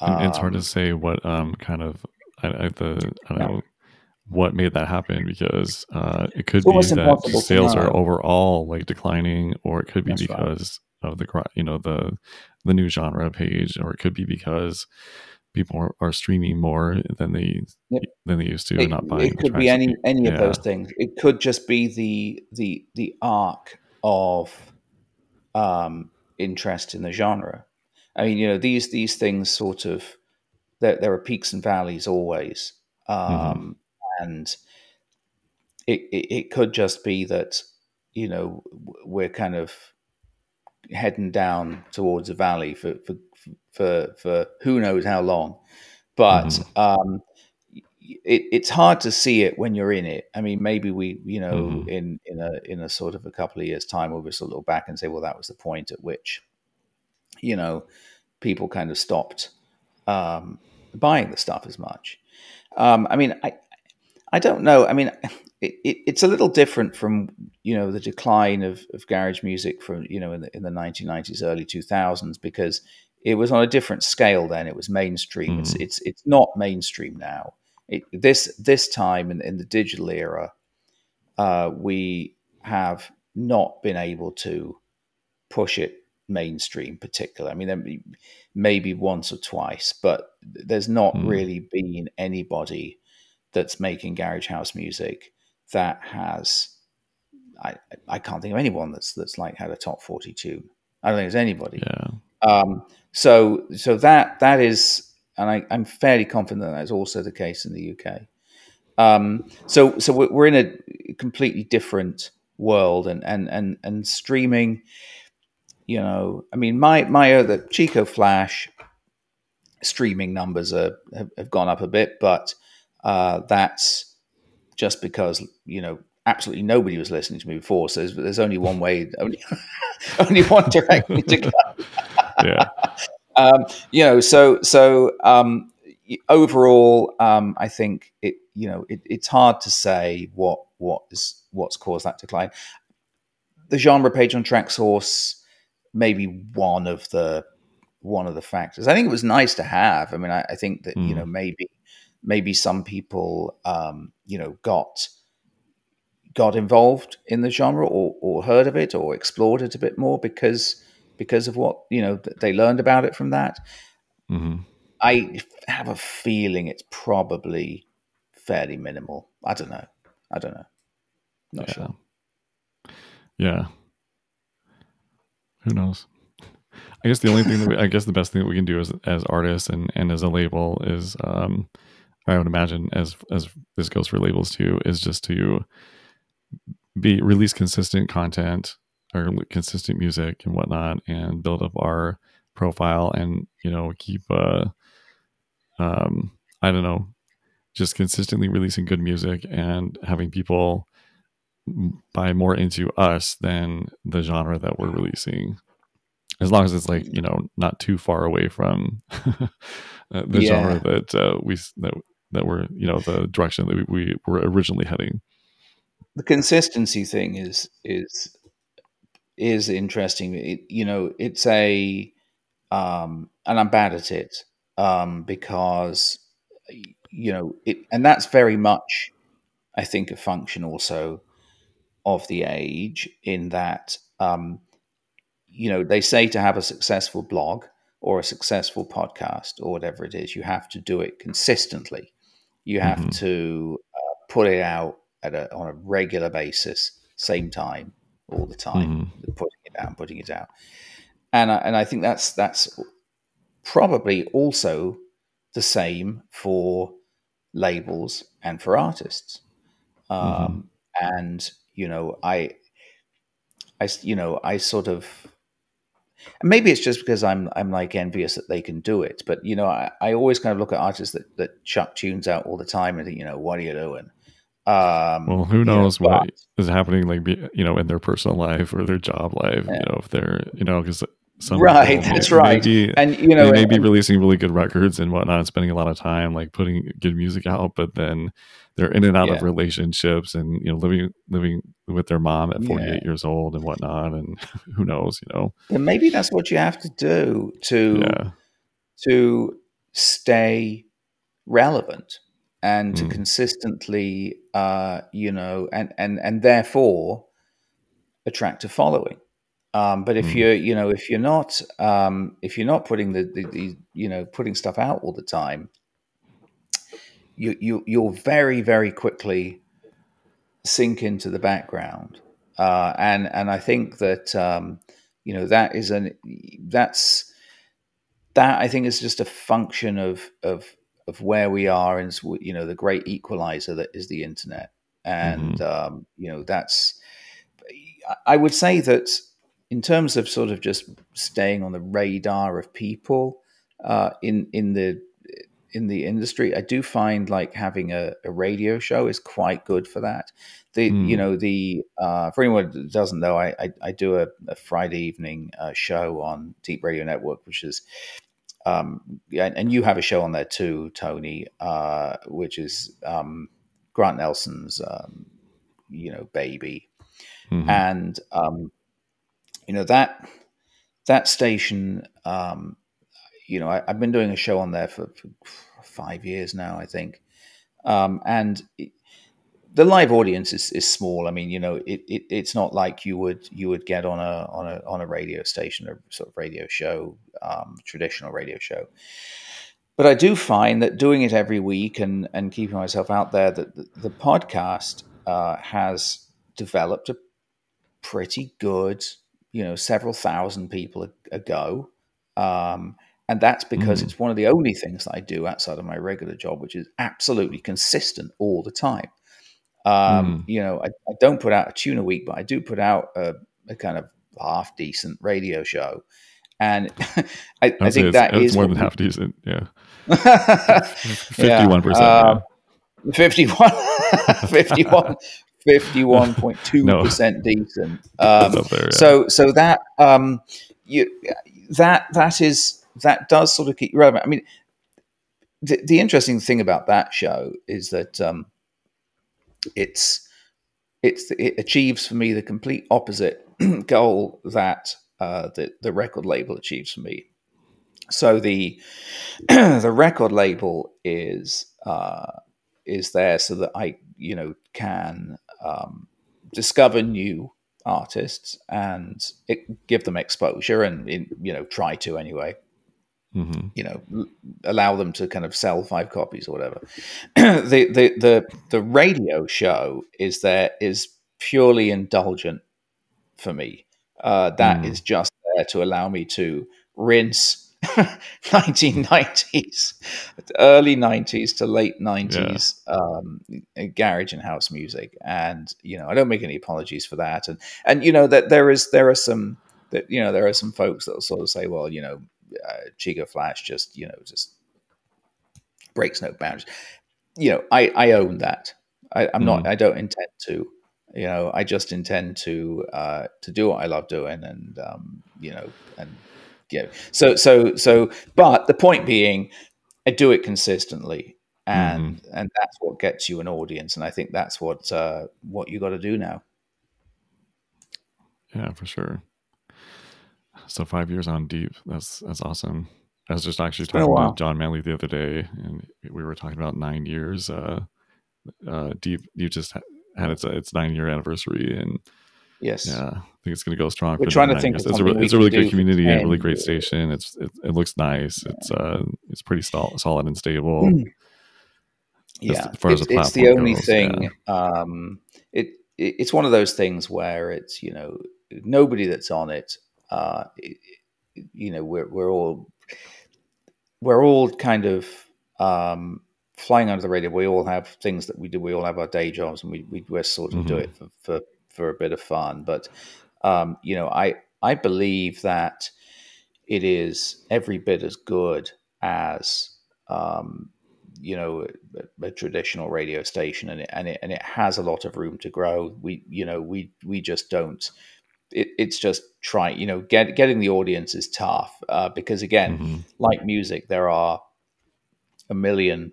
Um, it's hard to um, say what um, kind of I, I, the I don't know what made that happen because uh, it could be that sales are overall like declining, or it could be That's because. Of the you know the the new genre page, or it could be because people are, are streaming more than they yep. than they used to, it, not buying. It could be any any yeah. of those things. It could just be the the the arc of um, interest in the genre. I mean, you know, these these things sort of there, there are peaks and valleys always. Mm-hmm. Um, mm-hmm and it, it, it could just be that you know we're kind of heading down towards a valley for for for, for who knows how long, but mm-hmm. um, it, it's hard to see it when you're in it. I mean, maybe we, you know, mm-hmm. in in a in a sort of a couple of years' time, we'll just look back and say, well, that was the point at which, you know, people kind of stopped um, buying the stuff as much. Um, I mean, I, I don't know. I mean, it, it, it's a little different from you know the decline of, of garage music from you know in the in the 1990s, early 2000s because it was on a different scale then. It was mainstream. Mm. It's it's it's not mainstream now. It, this this time in, in the digital era, uh, we have not been able to push it mainstream particularly. I mean, maybe once or twice, but there's not mm. really been anybody that's making garage house music that has I, I can't think of anyone that's that's like had a top 40 tune. I don't think there's anybody. Yeah. Um, so so that that is and I, am fairly confident that that's also the case in the UK. Um, so so we're in a completely different world and and and and streaming you know i mean my my other chico flash streaming numbers are have, have gone up a bit but uh, that's just because you know absolutely nobody was listening to me before. So there's, there's only one way, [laughs] only, only one direction to go. [laughs] yeah. Um, you know, so so um, overall, um, I think it. You know, it, it's hard to say what what is what's caused that decline. The genre page on Traxsource, maybe one of the one of the factors. I think it was nice to have. I mean, I, I think that mm. you know hmm. maybe maybe some people, um, you know, got got involved in the genre or, or heard of it or explored it a bit more because because of what you know they learned about it from that. Mm-hmm. I have a feeling it's probably fairly minimal. I don't know. I don't know. Not yeah. sure. Yeah. Who knows? I guess the only thing that we, I guess the best thing that we can do as as artists and and as a label is um, I would imagine as as this goes for labels too, is just to be release consistent content or consistent music and whatnot, and build up our profile, and you know keep uh, um, I don't know, just consistently releasing good music and having people buy more into us than the genre that we're releasing as long as it's like you know not too far away from [laughs] the yeah. genre that uh, we that that we're you know the direction that we, we were originally heading the consistency thing is is is interesting it, you know it's a um and i'm bad at it um because you know, it, and that's very much, I think, a function also of the age in that, um, you know, they say to have a successful blog or a successful podcast or whatever it is, you have to do it consistently. You have mm-hmm. to uh, put it out at a, on a regular basis, same time, all the time, mm-hmm. putting it out, putting it out, and I, and I think that's that's probably also the same for labels and for artists. Mm-hmm. Um, mm-hmm. And you know, I, I, you know, I sort of maybe it's just because I'm I'm like envious that they can do it. But you know, I, I always kind of look at artists that, that chuck tunes out all the time and think, you know, what are you doing? Um, well, who knows you know, what but, is happening, like you know, in their personal [laughs] life or their job life. Yeah. You know, if they're you know, because some right, that's may, right. Maybe, and you know, they may be releasing really good records and whatnot, spending a lot of time like putting good music out, but then they're in and out yeah. of relationships and you know living living with their mom at 48 yeah. years old and whatnot, and [laughs] who knows, you know. And maybe that's what you have to do to yeah. to stay relevant and to mm. consistently, uh, you know, and and and therefore attract a following. Um, but if mm. you're, you know, if you're not, um, if you're not putting the, the, the, you know, putting stuff out all the time, you you you'll very very quickly sink into the background, uh, and and I think that um, you know that is an that's that I think is just a function of of of where we are, and you know the great equalizer that is the internet, and mm-hmm. um, you know that's I would say that in terms of sort of just staying on the radar of people uh, in in the in the industry, I do find like having a, a radio show is quite good for that. The mm. you know the uh, for anyone that doesn't know, I I, I do a, a, Friday evening uh, show on Deep Radio Network, which is um, yeah, and you have a show on there too, Tony, uh, which is um, Grant Nelson's um, you know baby, mm-hmm. and um, you know that that station. Um, you know, I, have been doing a show on there for, for five years now, I think, um, and it, the live audience is, is small. I mean, you know, it, it, it's not like you would you would get on a on a on a radio station or sort of radio show, um, traditional radio show. But I do find that doing it every week and and keeping myself out there, that the, the podcast uh, has developed a pretty good you know several thousand people ago um, and that's because mm. it's one of the only things that i do outside of my regular job which is absolutely consistent all the time um, mm. you know I, I, don't put out a tune a week but i do put out a, a kind of half decent radio show and [laughs] I, I, think that is more than half decent yeah [laughs] 51% yeah. Uh, 51 [laughs] 51 fifty-one point two [laughs] percent decent. [laughs] Um, there, yeah. So so that um, you that that is that does sort of keep you relevant. I mean, the, the interesting thing about that show is that um, it's it's it achieves for me the complete opposite [clears throat] goal that uh, the the record label achieves for me. So the [clears throat] the record label is uh, is there so that I you know can um, discover new artists and it, give them exposure and you know try to anyway mm-hmm. you know allow them to kind of sell five copies or whatever [clears throat] the, the the the radio show is there is purely indulgent for me uh, that mm. is just there to allow me to rinse [laughs] 1990s, early 90s to late 90s yeah. um, garage and house music, and you know I don't make any apologies for that, and and you know that there is there are some that you know there are some folks that will sort of say, well, you know, uh, Chico Flash just you know just breaks no boundaries. You know, I I own that. I, am mm. not. I don't intend to. You know, I just intend to uh, to do what I love doing, and um, you know, and yeah. So so so, but the point being, I do it consistently, and mm-hmm. and that's what gets you an audience, and I think that's what uh, what you got to do now. Yeah, for sure. So five years on deep, that's that's awesome. I was just actually talking to John Manley the other day, and we were talking about nine years. Uh, uh, Deep, you just had its its nine year anniversary, and yes, yeah, I think it's going to go strong. We're trying to think. It's a, it's a really good community and a really great station. It's it, it looks nice. Yeah. It's uh it's pretty sol- solid and stable. Mm. Yeah, as, as it's, it's, the only goes, thing. Yeah. Um, it, it it's one of those things where it's you know nobody that's on it. Uh, it, you know we're we're all we're all kind of um, flying under the radar. We all have things that we do. We all have our day jobs, and we we we sort of mm-hmm. do it for, for for a bit of fun. But um, you know, I I believe that it is every bit as good as um, you know a, a, traditional radio station, and it, and it and it has a lot of room to grow. We you know we we just don't. It, it's just trying. you know get, getting the audience is tough uh, because again mm-hmm. like music there are a million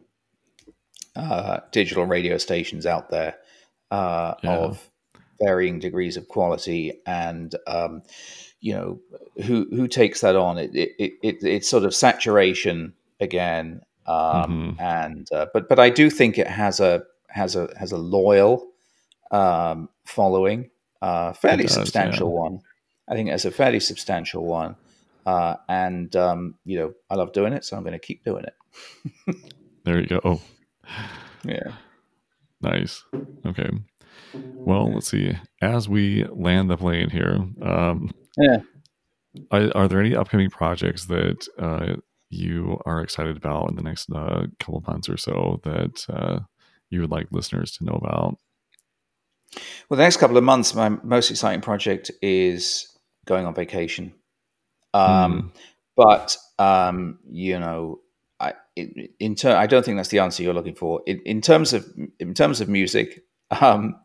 uh, digital radio stations out there uh, yeah. of varying degrees of quality, and um, you know who who takes that on? It, it, it it's sort of saturation again, um, mm-hmm. and uh, but but I do think it has a has a has a loyal um, following, uh, fairly does, substantial yeah. one. I think it's a fairly substantial one. Uh, and um, you know, I love doing it, so I'm going to keep doing it. [laughs] there you go. Oh, yeah. Nice. Okay. Well, let's see. As we land the plane here, um, yeah. Are, are, there any upcoming projects that uh, you are excited about in the next uh, couple months or so that uh, you would like listeners to know about? Well, the next couple of months, my most exciting project is going on vacation. Um, mm. But um, you know, I in, in ter- I don't think that's the answer you're looking for. In, in terms of in terms of music, um,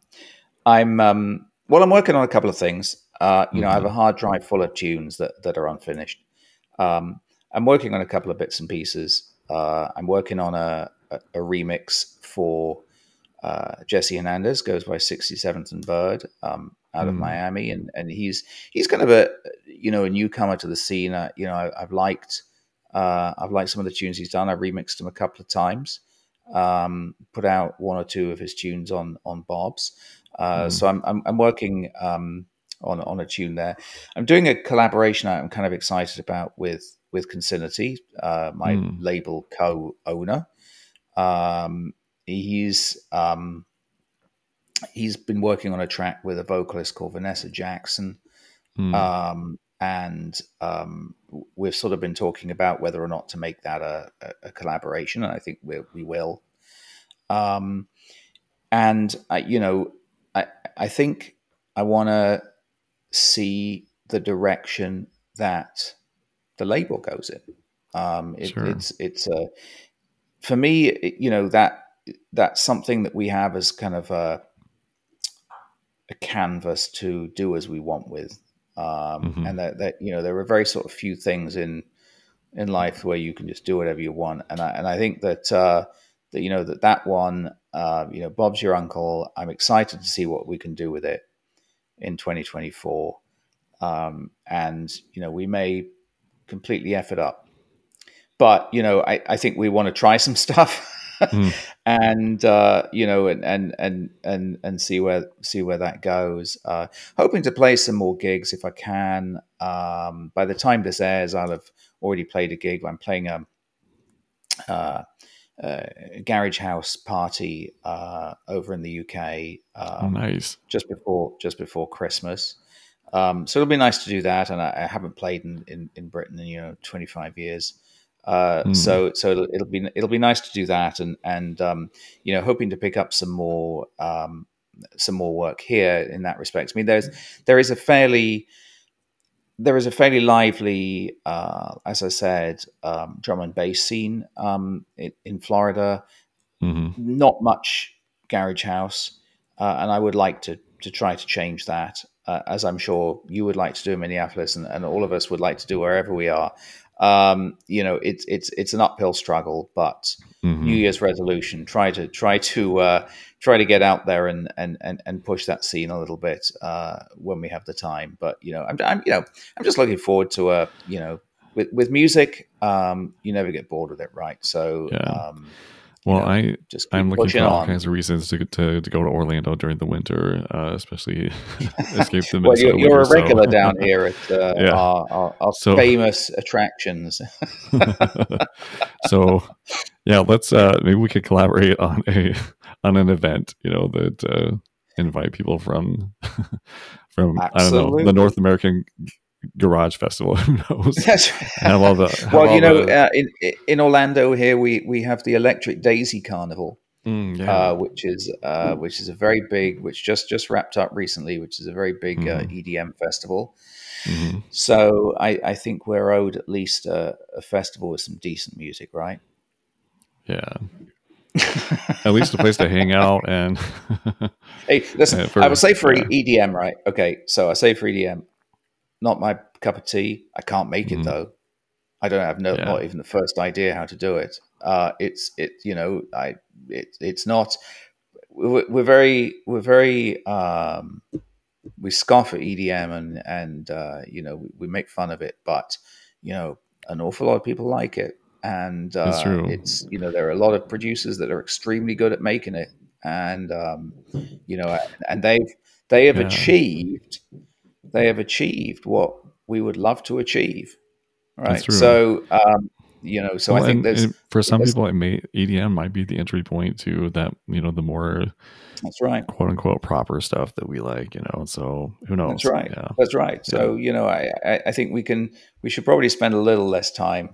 I'm um, well. I'm working on a couple of things. Uh, you mm-hmm. know, I have a mm-hmm. hard drive full of tunes that that are unfinished. Um, I'm working on a couple of bits and pieces. Uh, I'm working on a, a, a remix for uh, Jesse Hernandez, goes by 67th and Bird um, out mm. of Miami, and and he's he's kind of a you know a newcomer to the scene. Uh, you know, I, have liked uh, I've liked some of the tunes he's done. I've remixed them a couple of times. Um, put out one or two of his tunes on on Bob's. Uh, mm. So I'm, I'm, I'm working um, on on a tune there. I'm doing a collaboration I'm kind of excited about with with Consinity, uh, my mm. label co-owner. Um, he's um, he's been working on a track with a vocalist called Vanessa Jackson. Mm. And um, we've sort of been talking about whether or not to make that a, a, a collaboration, and I think we, we will. Um, and I, you know, I I think I want to see the direction that the label goes in. Um, it, sure. It's it's a for me, it, you know that that's something that we have as kind of a a canvas to do as we want with um, mm-hmm. and that, that you know there are very sort of few things in in life where you can just do whatever you want, and I and I think that uh, that you know that that one, uh, you know, Bob's your uncle. I'm excited to see what we can do with it in 2024, um, and you know we may completely f it up, but you know I, I think we want to try some [laughs] stuff mm. [laughs] and uh, you know, and, and and and and see where see where that goes. Uh, hoping to play some more gigs if I can. Um, by the time this airs, I'll have already played a gig. I'm playing a, uh, a garage house party uh, over in the UK. Um, oh, nice. Just before just before Christmas. Um, so it'll be nice to do that, and I, I haven't played in, in, in, Britain in you know 25 years. Uh, mm. So so it'll, it'll, be it'll be nice to do that, and and um, you know hoping to pick up some more um, some more work here in that respect. I mean, there's there is a fairly there is a fairly lively, uh, as I said, um, drum and bass scene um, in, in, Florida. Mm-hmm. Not much garage house, uh, and I would like to to try to change that, uh, as I'm sure you would like to do in Minneapolis, and, and all of us would like to do wherever we are um, you know, it's it's it's an uphill struggle, but mm-hmm. New Year's resolution try to try to uh, try to get out there and and and, and push that scene a little bit uh, when we have the time. But you know, I'm, I'm you know I'm just looking forward to a you know with with music, um, you never get bored with it, right? So Yeah. um, Well, know, I just I'm looking for all on. kinds of reasons to, to to go to Orlando during the winter, uh, especially [laughs] escape the [laughs] Well, you're, you're a winter, so- regular [laughs] down here at uh, Yeah. our, our, our So- famous attractions. so yeah let's uh maybe we could collaborate on a on an event you know that uh invite people from from i don't know the north american garage festival [laughs] who knows [laughs] That's [laughs] have all the have well, you know, uh, in in Orlando here we we have the Electric Daisy Carnival, Mm, yeah uh, which is uh, which is a very big, which just just wrapped up recently, which is a very big uh, Mhm. EDM festival. Mhm. So I, I think we're owed at least a, a festival with some decent music, right? yeah at least a place to hang out and Hey, listen, for- I will say for yeah. EDM, right? Okay, so I say for EDM, not my cup of tea. I can't make it Mhm. though. I don't have no, Yeah. not even the first idea how to do it. Uh, it's it, you know, I it, it's not. We're, we're very we're very um, we scoff at EDM and and uh, you know we, we make fun of it, but you know an awful lot of people like it, and uh, It's it's you know there are a lot of producers that are extremely good at making it, and um, you know and they've they have Yeah. achieved they have achieved what we would love to achieve, right? That's true. So um, you know, so Well, I think and- there's and for some people it may edm might be the entry point to that you know the more that's right. quote unquote proper stuff that we like you know so who knows That's right. yeah That's right. So you know, I, I think we can we should probably spend a little less time,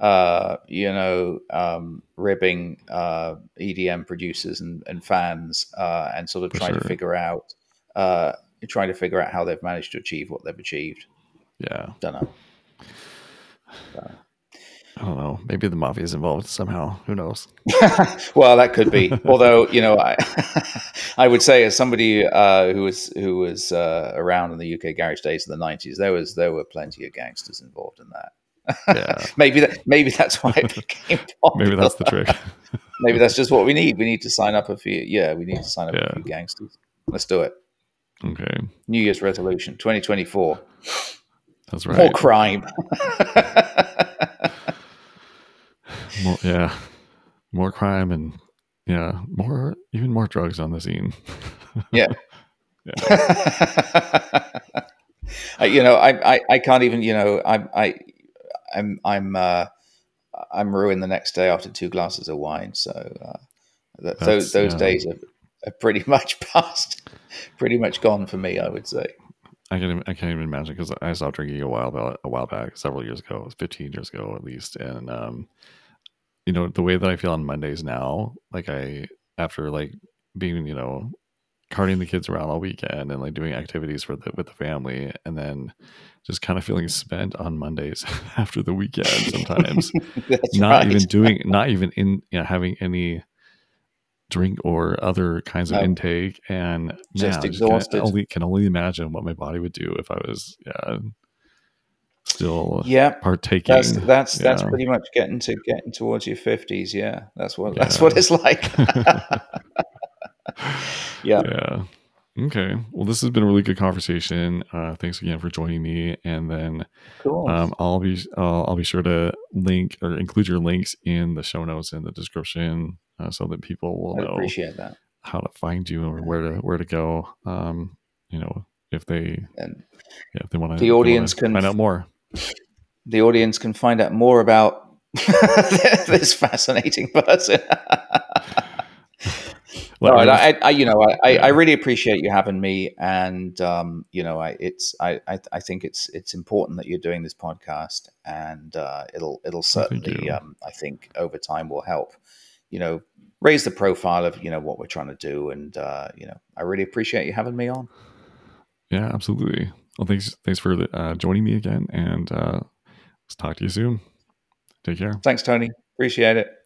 uh, you know, um, ribbing uh, EDM producers and, and fans, uh, and sort of For trying to figure out, uh, trying to figure out how they've managed to achieve what they've achieved. yeah Don't know. I don't know. Maybe the mafia is involved somehow. Who knows? [laughs] well, that could be. [laughs] Although you know, I [laughs] I would say as somebody uh, who was who was uh, around in the UK garage days in the nineties, there was there were plenty of gangsters involved in that. Yeah. maybe that maybe that's why it became popular. Maybe that's the trick. Maybe that's just what we need. We need to sign up a few. Yeah, we need to sign up Yeah. a few gangsters. Let's do it. Okay, New Year's resolution, 2024. that's right. More crime. [laughs] More, yeah, more crime and yeah, more even more drugs on the scene. [laughs] Yeah. [laughs] you know, I, I, I can't even. You know, I, I, I'm, I'm, uh, I'm ruined the next day after two glasses of wine. So uh, th- those those yeah. days are, are pretty [laughs] much past, pretty much gone for me. I would say. I can I can't even imagine because I stopped drinking a while back, a while back, several years ago, it was 15 years ago at least, and um, you know the way that I feel on Mondays now, like I after like being you know carting the kids around all weekend and like doing activities for the with the family, and then just kind of feeling spent on Mondays [laughs] after the weekend sometimes. [laughs] Not right. even doing not even in you know, having any drink or other kinds of No. intake and Just I exhausted. can only can only imagine what my body would do if I was yeah still Yeah, partaking. that's that's that's pretty much getting to getting towards your fifties. Yeah, that's what that's what it's like. [laughs] [laughs] yeah. yeah. Okay. Well, this has been a really good conversation. Uh, thanks again for joining me. And then cool. um, I'll be uh, I'll be sure to link or include your links in the show notes and the description uh, so that people will I know appreciate that. how to find you or where to where to go. Um, you know, if they And yeah, if they want to The audience can find out more. the audience can find out more about [laughs] this fascinating person. [laughs] Well, no, I I, I, you know, I, I, Yeah. I really appreciate you having me, and um, you know, I, it's, I, I, I think it's, it's important that you're doing this podcast, and uh, it'll, it'll certainly, um, I think, over time will help, you know, raise the profile of you know what we're trying to do, and uh, you know, I really appreciate you having me on. yeah, absolutely. Well, thanks thanks for uh, joining me again, and uh, let's talk to you soon. Take care. Thanks, Tony. Appreciate it.